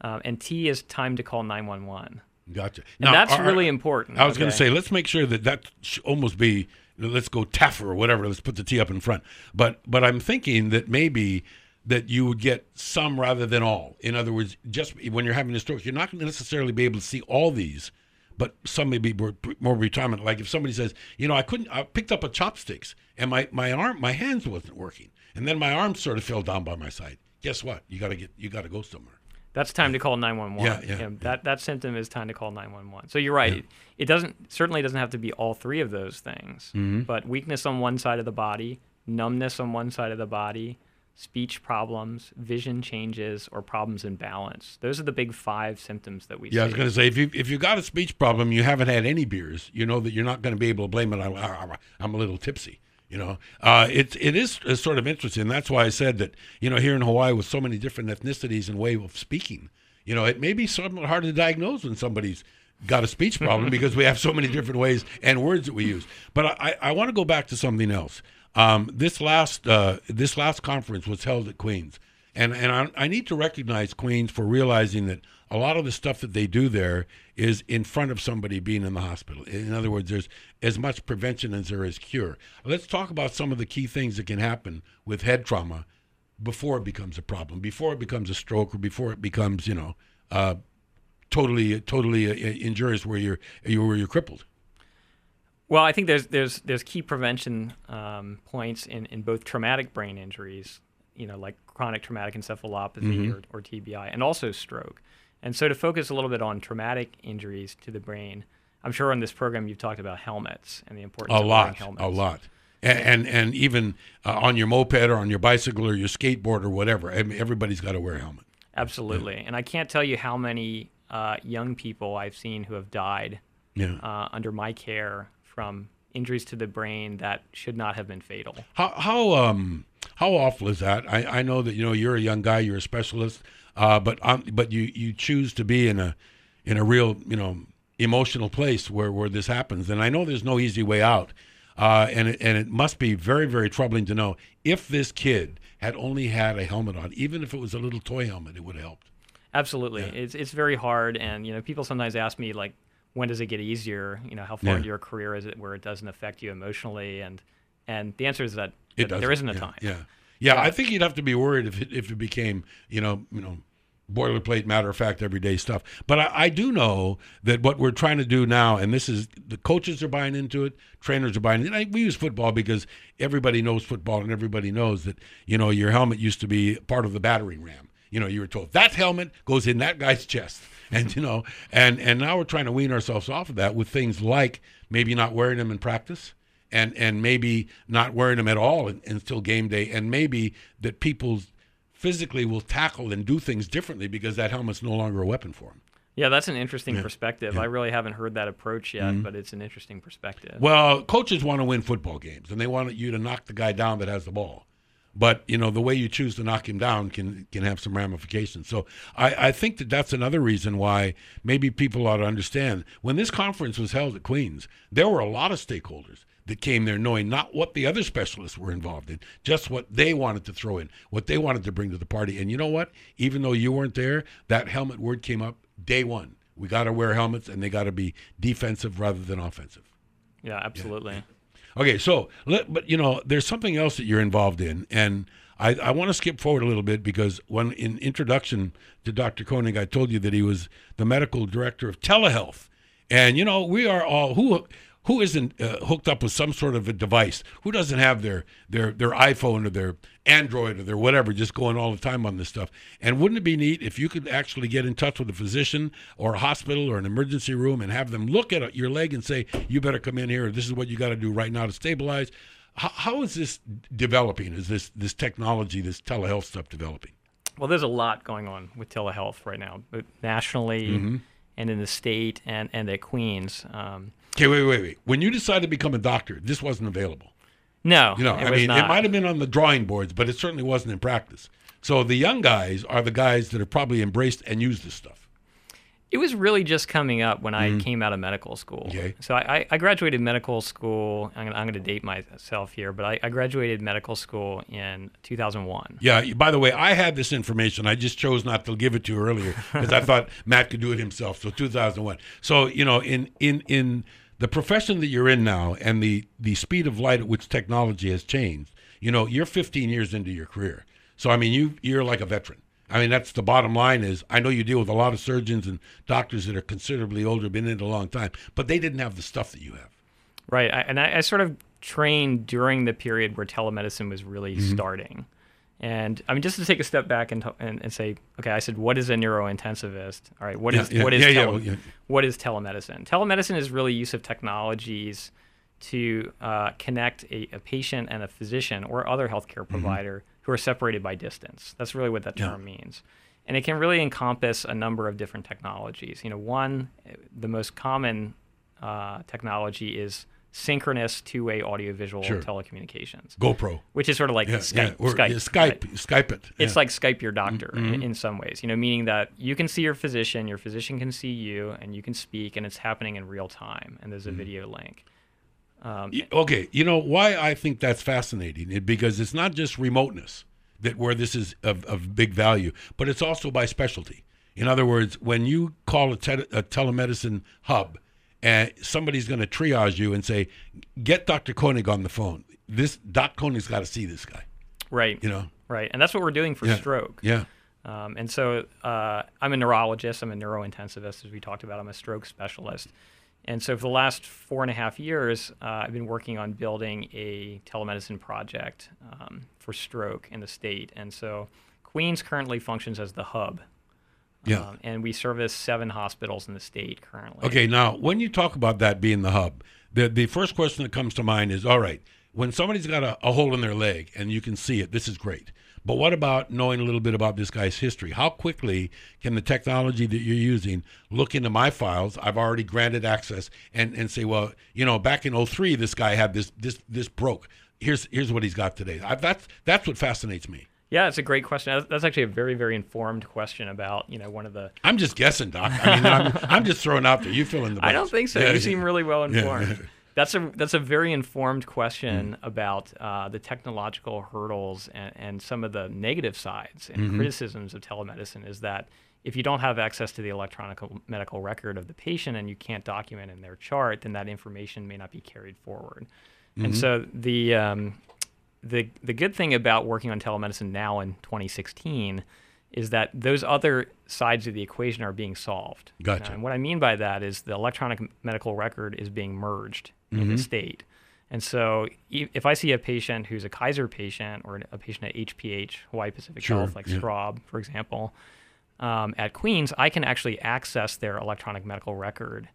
Um, and T is time to call 911. Gotcha. And now, that's really important. I was okay? going to say, let's make sure that that should almost be, let's go TAF or whatever. Let's put the T up in front. But but I'm thinking that maybe that you would get some rather than all. In other words, just when you're having a stroke, you're not going to necessarily be able to see all these but some may be more, more retirement. Like if somebody says, you know, I couldn't, I picked up a chopsticks and my, my arm, my hands wasn't working, and then my arm sort of fell down by my side. Guess what? You got to get, you got to go somewhere. That's time to call 911. Yeah, yeah, yeah, That that symptom is time to call 911. So you're right. Yeah. It, doesn't certainly doesn't have to be all three of those things. Mm-hmm. But weakness on one side of the body, numbness on one side of the body, speech problems, vision changes, or problems in balance. Those are the big five symptoms that we yeah, see. I was going to say, if, you, if you've got a speech problem, you haven't had any beers, you know that you're not going to be able to blame it on, I'm a little tipsy. You know, uh, it, it is sort of interesting. That's why I said that, you know, here in Hawaii with so many different ethnicities and way of speaking, you know, it may be somewhat hard to diagnose when somebody's got a speech problem because we have so many different ways and words that we use. But I, I want to go back to something else. Um, this last uh, this last conference was held at Queens, and and I, I, need to recognize Queens for realizing that a lot of the stuff that they do there is in front of somebody being in the hospital. In other words, there's as much prevention as there is cure. Let's talk about some of the key things that can happen with head trauma before it becomes a problem, before it becomes a stroke, or before it becomes you know uh, totally totally uh, injurious where you're where you're crippled. Well, I think there's there's there's key prevention um, points in, in both traumatic brain injuries, you know, like chronic traumatic encephalopathy mm-hmm. or, or TBI, and also stroke. And so to focus a little bit on traumatic injuries to the brain, I'm sure on this program you've talked about helmets and the importance a of lot, wearing helmets. A lot. And, and, and even uh, on your moped or on your bicycle or your skateboard or whatever, everybody's got to wear a helmet. Absolutely. Yeah. And I can't tell you how many uh, young people I've seen who have died yeah. uh, under my care from injuries to the brain that should not have been fatal. How how um how awful is that? I, I know that you know you're a young guy, you're a specialist, uh, but um, but you you choose to be in a in a real you know emotional place where where this happens, and I know there's no easy way out, uh, and it, and it must be very very troubling to know if this kid had only had a helmet on, even if it was a little toy helmet, it would have helped. Absolutely, yeah. it's it's very hard, and you know people sometimes ask me like, when does it get easier? You know, how far yeah. into your career is it where it doesn't affect you emotionally? And and the answer is that, that there isn't a yeah. time. Yeah. yeah, I think you'd have to be worried if it, if it became you know you know boilerplate matter of fact everyday stuff. But I, I, do know that what we're trying to do now, and this is the coaches are buying into it, trainers are buying Into it. I, we use football because everybody knows football and everybody knows that you know your helmet used to be part of the battering ram. You know, you were told that helmet goes in that guy's chest, and you know, and and now we're trying to wean ourselves off of that with things like maybe not wearing them in practice. And, and maybe not wearing them at all until game day, and maybe that people physically will tackle and do things differently because that helmet's no longer a weapon for them. Yeah, that's an interesting yeah. perspective. Yeah. I really haven't heard that approach yet, mm-hmm. but it's an interesting perspective. Well, coaches want to win football games, and they want you to knock the guy down that has the ball. But you know the way you choose to knock him down can can have some ramifications. So I, I think that that's another reason why maybe people ought to understand when this conference was held at Queens, there were a lot of stakeholders that came there knowing not what the other specialists were involved in, just what they wanted to throw in, what they wanted to bring to the party. And you know what? Even though you weren't there, that helmet word came up day one. We got to wear helmets, and they got to be defensive rather than offensive. Yeah, absolutely. Yeah. Okay, so but you know, there's something else that you're involved in, and I, I want to skip forward a little bit because when in introduction to Dr. Koenig, I told you that he was the medical director of telehealth, and you know, we are all who who isn't uh, hooked up with some sort of a device? Who doesn't have their their their iPhone or their Android or their whatever just going all the time on this stuff? And wouldn't it be neat if you could actually get in touch with a physician or a hospital or an emergency room and have them look at your leg and say, "You better come in here. This is what you got to do right now to stabilize." How, how is this developing? Is this this technology, this telehealth stuff developing? Well, there's a lot going on with telehealth right now, but nationally mm-hmm. and in the state and and at Queens. Um, Okay, wait, wait, wait. When you decided to become a doctor, this wasn't available. No, you know, I mean, not. it might have been on the drawing boards, but it certainly wasn't in practice. So the young guys are the guys that have probably embraced and used this stuff. It was really just coming up when I mm-hmm. came out of medical school. Okay. So I, I graduated medical school. I'm going to date myself here, but I, I, graduated medical school in 2001. Yeah. By the way, I had this information. I just chose not to give it to you earlier because I thought Matt could do it himself. So 2001. So you know, in in in the profession that you're in now and the the speed of light at which technology has changed, you know, you're 15 years into your career. So I mean, you you're like a veteran. I mean, that's the bottom line. Is I know you deal with a lot of surgeons and doctors that are considerably older, been in it a long time, but they didn't have the stuff that you have. Right, I, and I, I, sort of trained during the period where telemedicine was really mm-hmm. starting. And I mean, just to take a step back and, and, and, say, okay, I said, what is a neurointensivist? All right, what is yeah, yeah, what is yeah, tele- well, what is telemedicine? Telemedicine is really use of technologies to uh, connect a, a, patient and a physician or other healthcare mm-hmm. provider mm-hmm. who are separated by distance. That's really what that term means. And it can really encompass a number of different technologies. You know, one, the most common uh, technology is synchronous two-way audiovisual sure. telecommunications. GoPro, which is sort of like yeah, Skype. Yeah, or, Skype, yeah, Skype, right? Skype it. It's like Skype your doctor mm-hmm. in, in, some ways. You know, meaning that you can see your physician, your physician can see you, and you can speak, and it's happening in real time, and there's a mm-hmm. video link. Um, okay, you know why I think that's fascinating? It, because it's not just remoteness that where this is of, of big value, but it's also by specialty. In other words, when you call a, te- a telemedicine hub and somebody's going to triage you and say, "Get Dr. Koenig on the phone." This Doc Koenig's got to see this guy. Right. You know. Right, and that's what we're doing for yeah. stroke. Yeah. Um, and so uh, I'm a neurologist. I'm a neurointensivist, as we talked about. I'm a stroke specialist. And so for the last four and a half years, uh, I've been working on building a telemedicine project um, for stroke in the state. And so Queens currently functions as the hub yeah. Um, and we service seven hospitals in the state currently. Okay, now when you talk about that being the hub, the the first question that comes to mind is all right, when somebody's got a, a hole in their leg and you can see it, this is great. But what about knowing a little bit about this guy's history? How quickly can the technology that you're using look into my files? I've already granted access and, and say, well, you know, back in 03, this guy had this this this broke. Here's here's what he's got today. I, that's that's what fascinates me. Yeah, it's a great question. That's actually a very, very informed question about you know one of the. I'm just guessing, Doc. I mean, I'm, I'm just throwing out there. You fill in the. Blanks. I don't think so. Yeah, you yeah. seem really well informed. Yeah. That's a that's a very informed question Mm. about uh, the technological hurdles and, and some of the negative sides and Mm-hmm. criticisms of telemedicine. Is that if you don't have access to the electronic medical record of the patient and you can't document in their chart, then that information may not be carried forward. And Mm-hmm. so the um, the the good thing about working on telemedicine now in 2016 is that those other sides of the equation are being solved. you know, Gotcha. and what I mean by that is the electronic medical record is being merged in Mm-hmm. the state. And so if I see a patient who's a Kaiser patient or a patient at HPH, Hawaii Pacific Sure, Health, like yeah. Straub, for example, um, at Queens, I can actually access their electronic medical record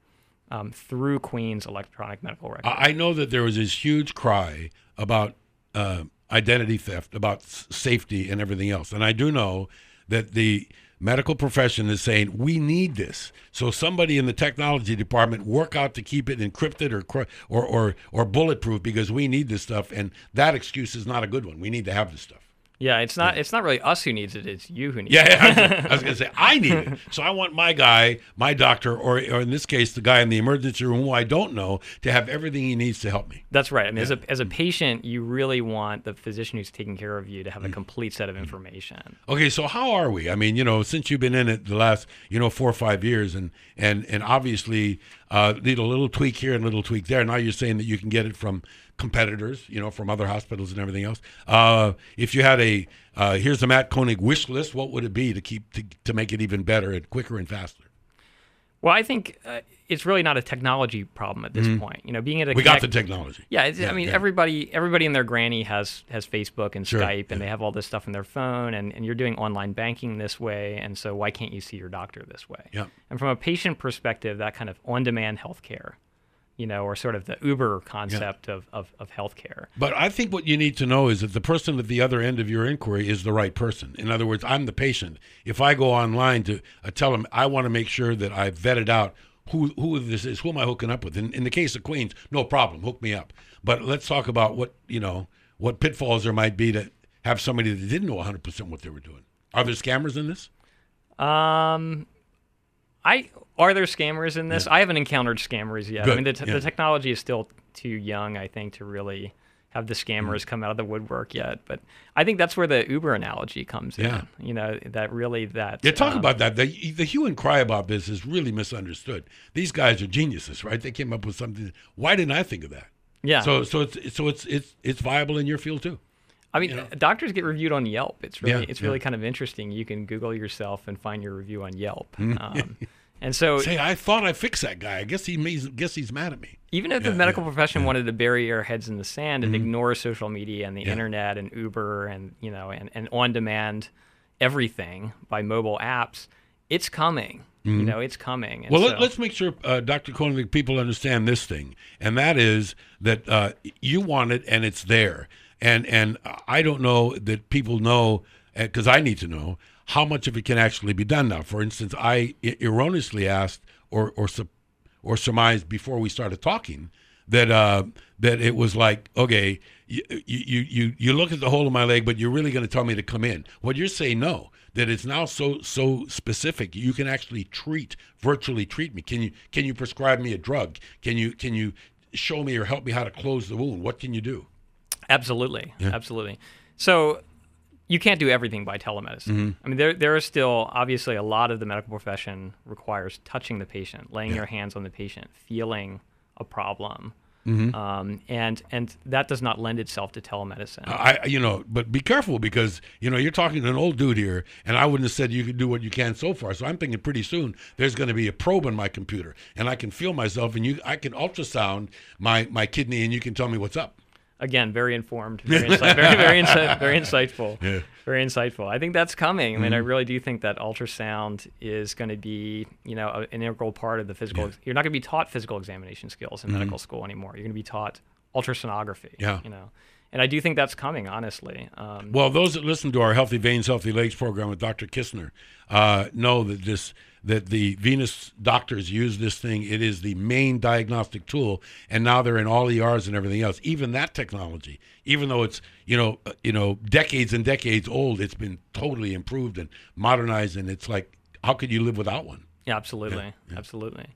um, through Queens electronic medical record. I know that there was this huge cry about uh, identity theft, about s- safety, and everything else. And I do know that the medical profession is saying we need this. So somebody in the technology department work out to keep it encrypted or or or, or bulletproof because we need this stuff. And that excuse is not a good one. We need to have this stuff. Yeah, it's not. It's not really us who needs it. It's you who needs Yeah, it. yeah, I was going to say I need it. So I want my guy, my doctor, or, or in this case, the guy in the emergency room who I don't know, to have everything he needs to help me. That's right. I mean, as a as a patient, you really want the physician who's taking care of you to Mm. have a complete set of information. Okay, so how are we? I mean, you know, since you've been in it the last, you know, four or five years, and and and obviously, uh, need a little tweak here and a little tweak there. Now you're saying that you can get it from competitors, you know, from other hospitals and everything else. Uh, if you had a, uh, here's the Matt Koenig wish list, what would it be to keep to, to make it even better and quicker and faster? Well, I think uh, it's really not a technology problem at this point. You know, being able to Mm-hmm. We got the technology. Yeah, Yeah, I mean, yeah. everybody everybody and their granny has has Facebook and Sure, Skype, and they have all this stuff in their phone, and, and you're doing online banking this way, and so why can't you see your doctor this way? Yeah. And from a patient perspective, that kind of on-demand healthcare, you know, or sort of the Uber concept of, of, of healthcare. But I think what you need to know is that the person at the other end of your inquiry is the right person. In other words, I'm the patient. If I go online to uh, tell them I want to make sure that I vetted out who who this is, who am I hooking up with? In, in the case of Queens, no problem, hook me up. But let's talk about what you know, what pitfalls there might be to have somebody that didn't know 100 percent what they were doing. Are there scammers in this? Um, I are there scammers in this? I haven't encountered scammers yet. I mean, the, t- yeah. the technology is still too young, I think, to really have the Mm-hmm. scammers come out of the woodwork yet. But I think that's where the Uber analogy comes Yeah. in. You know, that really that. Yeah, talk um, about that. The, the hue and cry about this is really misunderstood. These guys are geniuses, right? They came up with something. Why didn't I think of that? Yeah. So so it's so it's it's it's viable in your field too. I mean, doctors get reviewed on Yelp. It's really Yeah, it's really kind of interesting. You can Google yourself and find your review on Yelp. Mm-hmm. Um, and so Say, I thought I fixed that guy. I guess he may, guess he's mad at me. even if Yeah, the medical yeah, profession wanted to bury our heads in the sand and Mhm. ignore social media and the Yeah. internet and Uber and you know and, and on demand everything by mobile apps, it's coming. You know, it's coming. And Mm-hmm. Well, so, let, let's make sure, uh, Dr. Koenig, people understand this thing, and that is that uh, you want it and it's there. And and I don't know that people know because I need to know how much of it can actually be done now. For instance, I erroneously asked or or or surmised before we started talking that uh, that it was like okay, you, you you you look at the hole in my leg, but you're really going to tell me to come in. What you're saying, no, that it's now so so specific. You can actually treat virtually treat me. Can you can you prescribe me a drug? Can you can you show me or help me how to close the wound? What can you do? Absolutely, absolutely. So you can't do everything by telemedicine. Mm-hmm. I mean, there there is still obviously a lot of the medical profession requires touching the patient, laying your hands on the patient, feeling a problem, Mm-hmm. um, and and that does not lend itself to telemedicine. I, you know, but be careful because you know you're talking to an old dude here, and I wouldn't have said you could do what you can so far. So I'm thinking pretty soon there's going to be a probe in my computer, and I can feel myself, and you, I can ultrasound my my kidney, and you can tell me what's up. Again, very informed, very insight, very very, very insightful, Yeah. very insightful. I think that's coming. I mean, I Mm-hmm. really do think that ultrasound is going to be, you know, a- an integral part of the physical. You're not going to be taught physical examination skills in Mm-hmm. medical school anymore. You're going to be taught ultrasonography. Yeah. You know, and I do think that's coming. Honestly. Um, Well, those that listen to our Healthy Veins, Healthy Legs program with Dr. Kistner uh, know that this that the venous doctors use this thing. It is the main diagnostic tool, and now they're in all ERs and everything else. Even that technology, even though it's you know uh, you know decades and decades old, it's been totally improved and modernized, and it's like how could you live without one? yeah, absolutely, absolutely.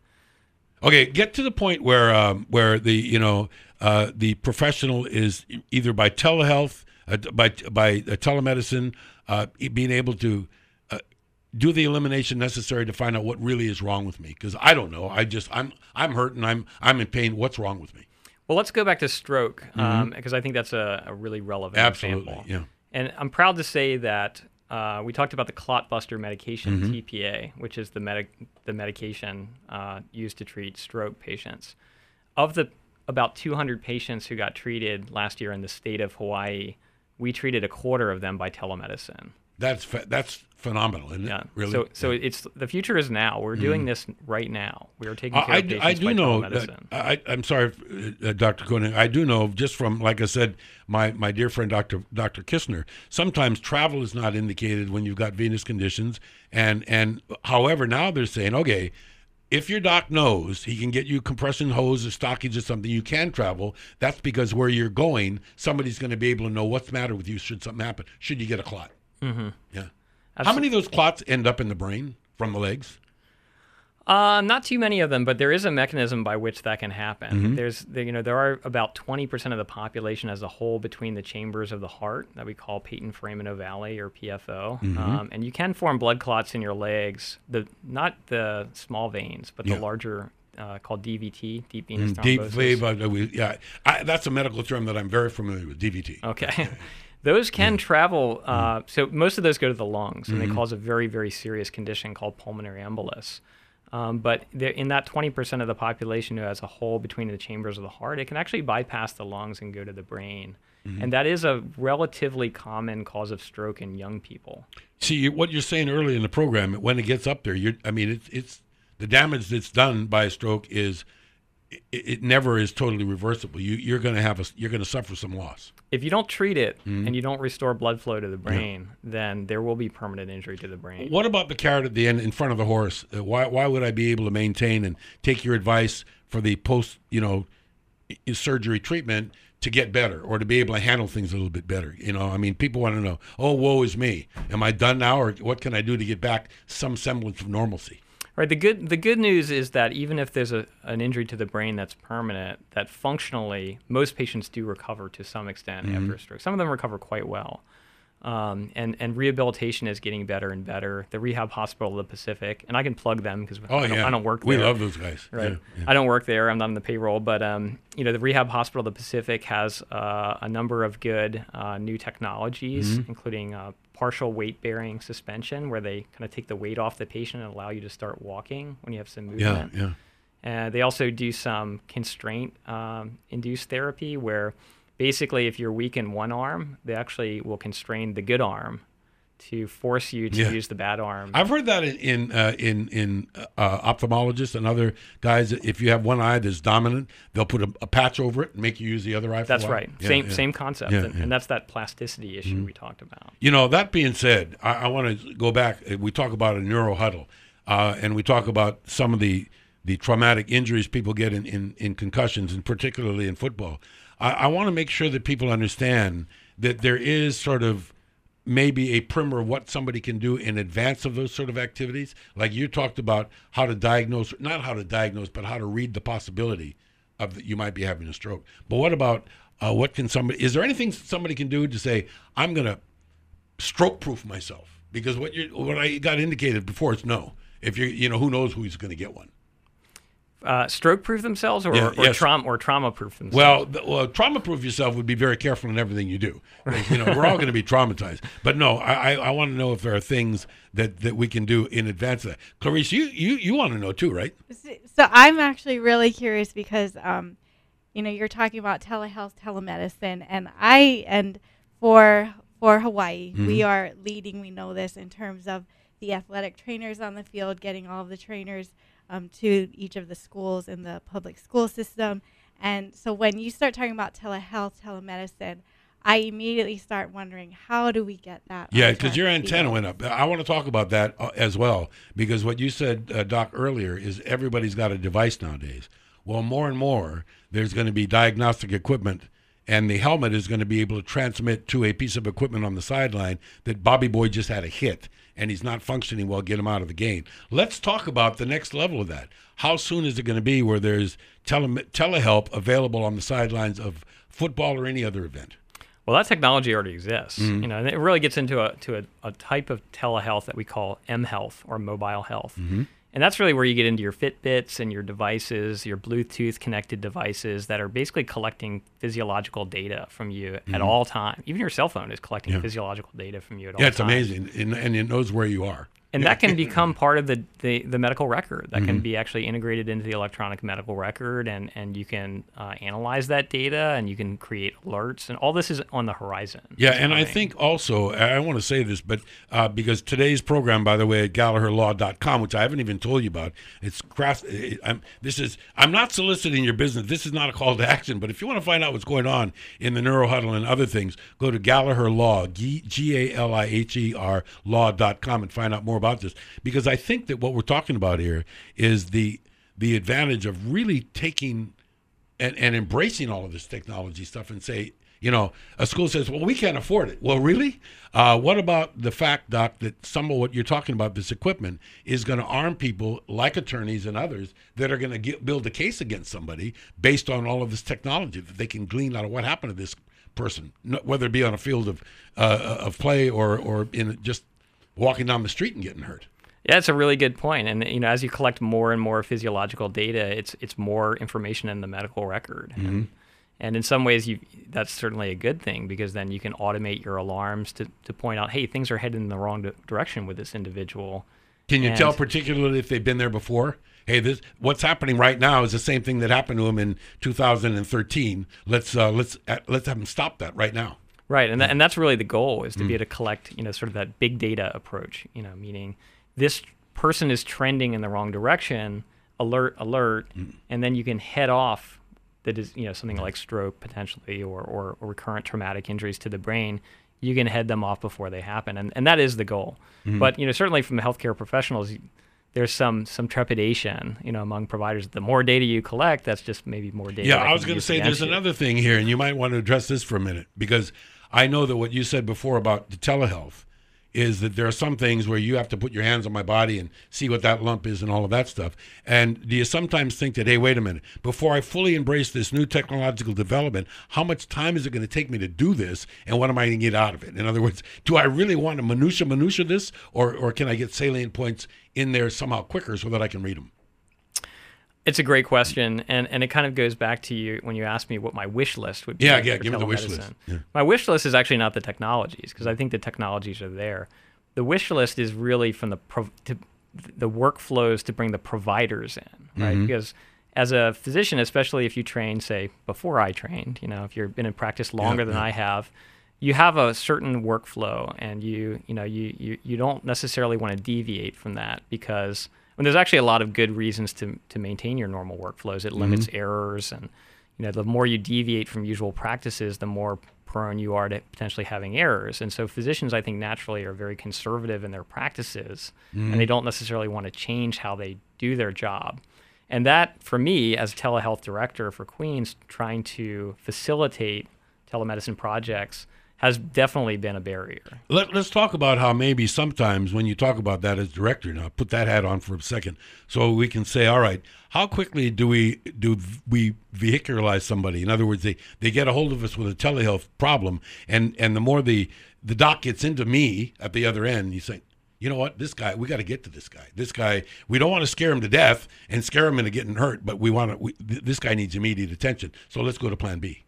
Okay, get to the point where um, where the you know uh, the professional is either by telehealth, uh, by by uh, telemedicine, uh, being able to do the elimination necessary to find out what really is wrong with me. Because I don't know. I just I'm I'm hurt and I'm I'm in pain. What's wrong with me? Well, let's go back to stroke because I think that's a, a really relevant Absolutely, example. yeah. And I'm proud to say that uh, we talked about the clot buster medication Mm-hmm. TPA, which is the medic the medication uh, used to treat stroke patients. Of the about 200 patients who got treated last year in the state of Hawaii, we treated a quarter of them by telemedicine. That's fa- that's phenomenal, isn't it? Really. So so Yeah. it's the future is now. We're doing this right now. We are taking care I, I of do, patients I do by know. telemedicine. That, I, I'm sorry, uh, Dr. Koenig. I do know just from, like I said, my, my dear friend Dr. Dr. Kistner. Sometimes travel is not indicated when you've got venous conditions, and and however now they're saying, okay, if your doc knows he can get you compression hose or stockings or something, you can travel. That's because where you're going, somebody's going to be able to know what's the matter with you should something happen. Should you get a clot? Mm-hmm. Yeah. How many of those clots end up in the brain from the legs? Uh, not too many of them, but there is a mechanism by which that can happen. Mm-hmm. There's, there, you know, there are about 20% of the population as a whole between the chambers of the heart that we call patent foramen ovale or PFO, Mm-hmm. um, and you can form blood clots in your legs. The not the small veins, but Yeah. the larger, uh, called DVT, deep venous Deep thrombosis. we- yeah, I, that's a medical term that I'm very familiar with. DVT. Okay. Those can travel. Uh, so most of those go to the lungs, Mm-hmm. and they cause a very, very serious condition called pulmonary embolus. Um, but in that 20% of the population who has a hole between the chambers of the heart, it can actually bypass the lungs and go to the brain. Mm-hmm. And that is a relatively common cause of stroke in young people. See what you're saying early in the program. When it gets up there, you're. I mean, it's it's the damage that's done by a stroke is it, it never is totally reversible. You you're going to have a you're going to suffer some loss. If you don't treat it Mm-hmm. and you don't restore blood flow to the brain, then there will be permanent injury to the brain. What about the carrot at the end in front of the horse? Uh, why why would I be able to maintain and take your advice for the post you know surgery treatment to get better or to be able to handle things a little bit better? You know, I mean, people want to know. Oh, woe is me. Am I done now, or what can I do to get back some semblance of normalcy? Right. The good the good news is that even if there's a, an injury to the brain that's permanent, that functionally most patients do recover to some extent Mm-hmm. after a stroke. Some of them recover quite well. Um, and, and rehabilitation is getting better and better. The Rehab Hospital of the Pacific, and I can plug them because Oh I, don't, yeah, I don't work We love those guys. Right. Yeah, yeah. I don't work there. I'm not on the payroll, but um, you know, the Rehab Hospital of the Pacific has uh, a number of good uh, new technologies, Mm-hmm. including uh, partial weight-bearing suspension, where they kind of take the weight off the patient and allow you to start walking when you have some Yeah, movement. yeah. And they also do some constraint um, induced therapy, where basically, if you're weak in one arm, they actually will constrain the good arm to force you to Yeah. use the bad arm. I've heard that in in uh, in, in uh, ophthalmologists and other guys. If you have one eye that's dominant, they'll put a, a patch over it and make you use the other eye. That's right. Yeah, same yeah. same concept, and, and that's that plasticity issue we talked about. You know, that being said, I, I want to go back. We talk about a neuro huddle, uh, and we talk about some of the, the traumatic injuries people get in, in, in concussions, and particularly in football. I, I want to make sure that people understand that there is sort of maybe a primer of what somebody can do in advance of those sort of activities. Like you talked about how to diagnose, not how to diagnose, but how to read the possibility of that you might be having a stroke. But what about uh, what can somebody? Is there anything somebody can do to say, I'm going to stroke proof myself because what you what I got indicated before is no. If you you know who knows who's going to get one. Uh, stroke proof themselves, or, Yeah, or yes. trauma or trauma proof themselves. Well, th- well, trauma proof yourself would be very careful in everything you do. Like, you know, we're all going to be traumatized. But no, I, I, I want to know if there are things that, that we can do in advance of that. Clarice, you you, you want to know too, right? So I'm actually really curious because, um, you know, you're talking about telehealth, telemedicine, and I and for for Hawaii, we are leading. We know this in terms of the athletic trainers on the field, getting all of the trainers um, to each of the schools in the public school system, And so when you start talking about telehealth, telemedicine, I immediately start wondering how do we get that? Yeah, because our your antenna went up. I want to talk about that uh, as well because what you said, uh, Doc, earlier is everybody's got a device nowadays. Well, more and more, there's going to be diagnostic equipment, and the helmet is going to be able to transmit to a piece of equipment on the sideline that Bobby Boy just had a hit and he's not functioning well. Get him out of the game. Let's talk about the next level of that. How soon is it going to be where there's tele- telehelp available on the sidelines of football or any other event? Well, that technology already exists. Mm-hmm. You know, and it really gets into a to a, a type of telehealth that we call M health or mobile health. Mm-hmm. And that's really where you get into your Fitbits and your devices, your Bluetooth connected devices that are basically collecting physiological data from you at all time. Even your cell phone is collecting Mm-hmm. Yeah. physiological data from you at all Yeah, it's amazing, and, and it knows where you are. And that can become part of the, the, the medical record. That Mm-hmm. can be actually integrated into the electronic medical record, and, and you can uh, analyze that data and you can create alerts. And all this is on the horizon. Yeah, and I think also, I want to say this, but uh, because today's program, by the way, at GaliherLaw.com, which I haven't even told you about, it's craft. I'm, this is I'm not soliciting your business. This is not a call to action. But if you want to find out what's going on in the Neuro Huddle and other things, go to Galiher Law, G A L I H E R Law.com, and find out more about this. Because I think that what we're talking about here is the the advantage of really taking and, and embracing all of this technology stuff and say, you know, a school says, well, we can't afford it. Well, really? Uh, what about the fact, Doc, that some of what you're talking about, this equipment, is going to arm people like attorneys and others that are going to build a case against somebody based on all of this technology that they can glean out of what happened to this person, whether it be on a field of uh, of play or or in just walking down the street and getting hurt. Yeah, it's a really good point. And you know, as you collect more and more physiological data, it's it's more information in the medical record. And, and in some ways, you that's certainly a good thing because then you can automate your alarms to, to point out, hey, things are headed in the wrong di- direction with this individual. Can you And- tell particularly if they've been there before? Hey, this what's happening right now is the same thing that happened to them in 2013. Let's uh, let's uh, let's have them stop that right now. Right, and that, hmm. and that's really the goal is to be hmm. able to collect, you know, sort of that big data approach. You know, meaning this person is trending in the wrong direction. Alert, alert, hmm. and then you can head off that is, you know, something like stroke potentially or, or, or recurrent traumatic injuries to the brain. You can head them off before they happen, and and that is the goal. But you know, certainly from healthcare professionals. There's some some trepidation, you know, among providers. The more data you collect, that's just maybe more data. Yeah, I was going to say there's you. another thing here, and you might want to address this for a minute because I know that what you said before about the telehealth is that there are some things where you have to put your hands on my body and see what that lump is and all of that stuff. And do you sometimes think that, hey, wait a minute, before I fully embrace this new technological development, how much time is it going to take me to do this, and what am I going to get out of it? In other words, do I really want to minutia minutia this, or or can I get salient points in there somehow quicker so that I can read them? It's a great question, and, and it kind of goes back to you when you asked me what my wish list would be. Yeah, yeah, give me the wish list. Yeah. My wish list is actually not the technologies because I think the technologies are there. The wish list is really from the pro- to, the workflows to bring the providers in, right? Mm-hmm. Because as a physician, especially if you train, say before I trained, you know, if you've been in practice longer than yeah. I have, you have a certain workflow, and you you know you you, you don't necessarily want to deviate from that because when there's actually a lot of good reasons to to maintain your normal workflows. It limits mm-hmm. errors, and you know the more you deviate from usual practices, the more prone you are to potentially having errors. And so physicians, I think, naturally are very conservative in their practices, and they mm-hmm. don't necessarily want to change how they do their job. And that, for me, as telehealth director for Queens, trying to facilitate telemedicine projects has definitely been a barrier. Let, let's talk about how maybe sometimes when you talk about that as director, now put that hat on for a second, so we can say, all right, how quickly do we do we vehicularize somebody? In other words, they, they get a hold of us with a telehealth problem, and and the more the the doc gets into me at the other end, you say, you know what, this guy, we got to get to this guy. This guy, we don't want to scare him to death and scare him into getting hurt, but we want to. We, th- this guy needs immediate attention, so let's go to Plan B.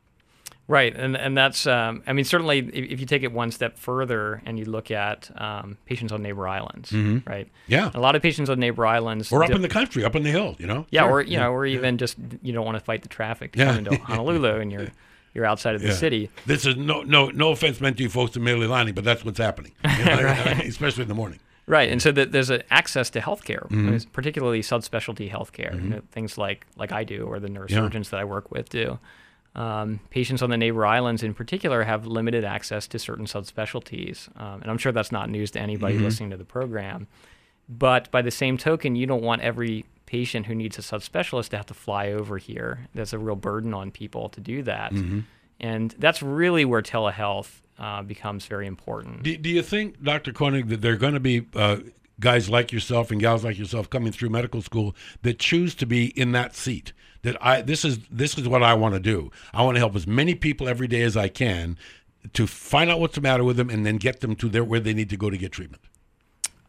Right, and and that's um, I mean certainly if, if you take it one step further and you look at um, patients on neighbor islands, right? Yeah. a lot of patients on neighbor islands. Or up in the country, up in the hill, you know. yeah, Sure. or you know, or even just you don't want to fight the traffic to Yeah. come into Honolulu and you're you're outside of the Yeah. city. This is no no no offense meant to you folks in Mililani, but that's what's happening, You know, especially in the morning. Right, and so the, there's an access to healthcare, mm-hmm. particularly subspecialty healthcare, mm-hmm. you know, things like like I do or the neurosurgeons yeah. that I work with do. Um, patients on the neighbor islands, in particular, have limited access to certain subspecialties, um, and I'm sure that's not news to anybody mm-hmm. listening to the program. But by the same token, you don't want every patient who needs a subspecialist to have to fly over here. That's a real burden on people to do that. Mm-hmm. And that's really where telehealth uh, becomes very important. Do, do, you think, Dr. Koenig, that there are going to be uh, guys like yourself and gals like yourself coming through medical school that choose to be in that seat? That I this is this is what I want to do. I want to help as many people every day as I can to find out what's the matter with them and then get them to their where they need to go to get treatment.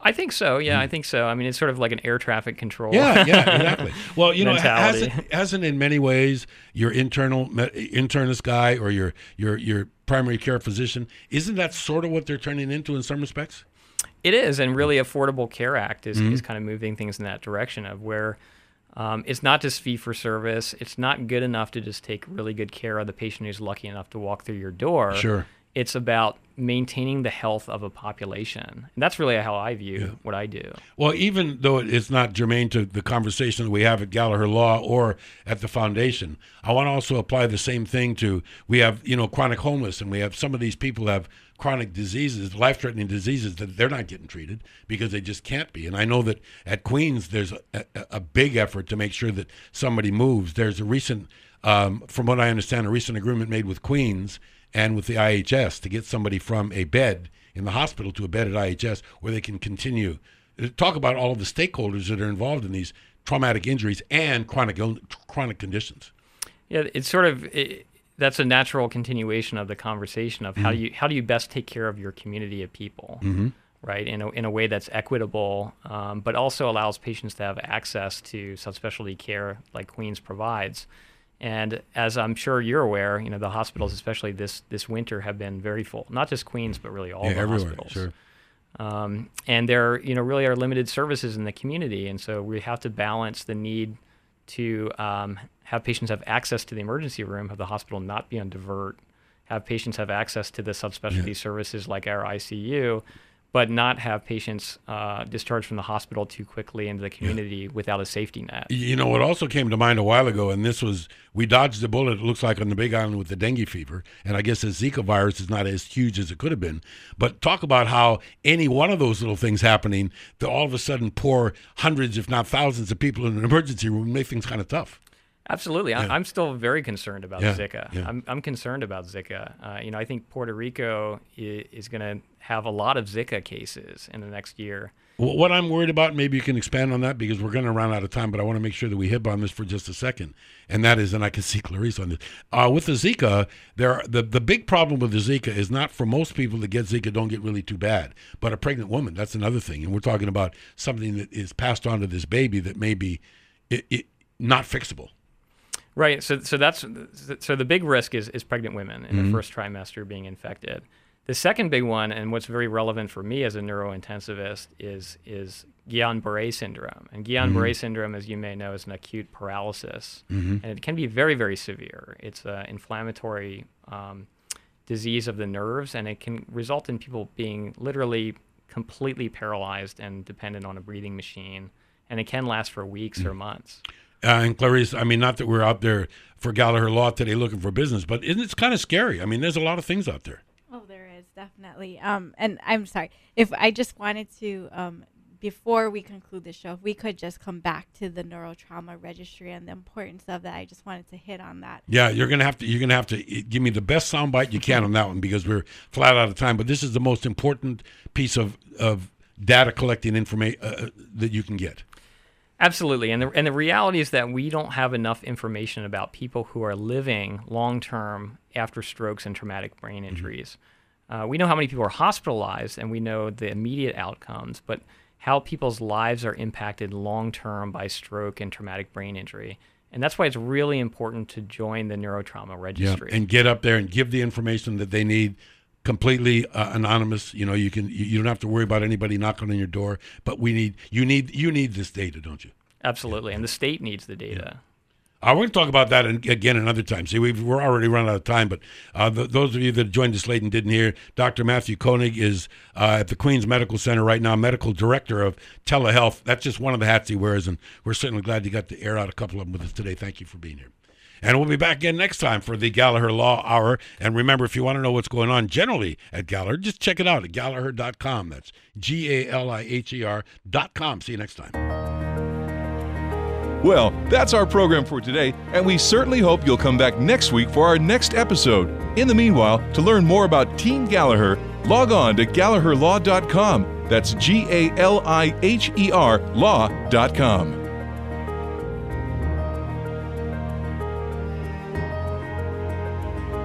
I think so. Yeah, mm. I think so. I mean, it's sort of like an air traffic control. Yeah, yeah, exactly. Well, you know, hasn't, hasn't in many ways your internal internist guy or your your your primary care physician isn't that sort of what they're turning into in some respects? It is, and really, Affordable Care Act is mm-hmm. is kind of moving things in that direction of where. Um, it's not just fee for service. It's not good enough to just take really good care of the patient who's lucky enough to walk through your door. Sure it's about maintaining the health of a population. And that's really how I view yeah. what I do. Well, even though it's not germane to the conversation that we have at Galiher Law or at the foundation, I want to also apply the same thing to we have, you know, chronic homeless and we have some of these people have chronic diseases, life-threatening diseases that they're not getting treated because they just can't be. And I know that at Queens there's a, a big effort to make sure that somebody moves. There's a recent um, from what I understand, a recent agreement made with Queens and with the IHS to get somebody from a bed in the hospital to a bed at IHS where they can continue. Talk about all of the stakeholders that are involved in these traumatic injuries and chronic chronic conditions. Yeah, it's sort of it, that's a natural continuation of the conversation of mm-hmm. how do you how do you best take care of your community of people, mm-hmm. right? In a in a way that's equitable, um, but also allows patients to have access to subspecialty care like Queens provides. And as I'm sure you're aware, you know the hospitals, especially this this winter, have been very full. Not just Queens, but really all yeah, the everywhere, hospitals. Sure. Um, and there, you know, really are limited services in the community, and so we have to balance the need to um, have patients have access to the emergency room, have the hospital not be on divert, have patients have access to the subspecialty yeah. services like our ICU, but not have patients uh, discharged from the hospital too quickly into the community yeah. without a safety net. You know, what also came to mind a while ago, and this was we dodged the bullet, it looks like, on the Big Island with the dengue fever. And I guess the Zika virus is not as huge as it could have been. But talk about how any one of those little things happening to all of a sudden pour hundreds, if not thousands, of people in an emergency room make things kind of tough. Absolutely, yeah. I'm still very concerned about yeah. Zika. Yeah. I'm, I'm concerned about Zika. Uh, you know, I think Puerto Rico is, is going to have a lot of Zika cases in the next year. Well, what I'm worried about, maybe you can expand on that because we're going to run out of time, but I want to make sure that we hit on this for just a second. And that is, and I can see Clarice on this. Uh, with the Zika, there are, the the big problem with the Zika is not for most people that get Zika don't get really too bad, but a pregnant woman that's another thing. And we're talking about something that is passed on to this baby that may be it, it, not fixable. Right. So, so that's so the big risk is is pregnant women in mm-hmm. the first trimester being infected. The second big one, and what's very relevant for me as a neurointensivist, is is Guillain-Barré syndrome. And Guillain-Barré mm-hmm. syndrome, as you may know, is an acute paralysis, mm-hmm. and it can be very very severe. It's an inflammatory um, disease of the nerves, and it can result in people being literally completely paralyzed and dependent on a breathing machine, and it can last for weeks or months. Uh, and Clarice, I mean, not that we're out there for Galiher Law today looking for business, but isn't it kind of scary? I mean, there's a lot of things out there. Oh, there is definitely. Um, and I'm sorry if I just wanted to, um, before we conclude the show, if we could just come back to the neurotrauma registry and the importance of that. I just wanted to hit on that. Yeah, you're gonna have to. You're gonna have to give me the best soundbite you can on that one because we're flat out of time. But this is the most important piece of of data collecting information uh, uh, that you can get. Absolutely. And the, and the reality is that we don't have enough information about people who are living long term after strokes and traumatic brain mm-hmm. injuries. Mm-hmm. Uh, we know how many people are hospitalized and we know the immediate outcomes, but how people's lives are impacted long term by stroke and traumatic brain injury. And that's why it's really important to join the neurotrauma registry. Yeah, and get up there and give the information that they need completely uh, anonymous. You know, you can you, don't have to worry about anybody knocking on your door. But we need you need you need this data, don't you? Absolutely, yeah. and the state needs the data. I want to talk about that again another time. See, we are already running out of time, but uh, the, those of you that joined us late and didn't hear, Dr. Matthew Koenig is uh, at the Queens Medical Center right now, medical director of telehealth. That's just one of the hats he wears, and we're certainly glad you got to air out a couple of them with us today. Thank you for being here. And we'll be back again next time for the Galiher Law Hour. And remember, if you want to know what's going on generally at Galiher, just check it out at Galiher.com. That's G A L I H E R.com. See you next time. Well, that's our program for today, and we certainly hope you'll come back next week for our next episode. In the meanwhile, to learn more about Team Galiher, log on to GaliherLaw.com. That's G A L I H E R Law.com.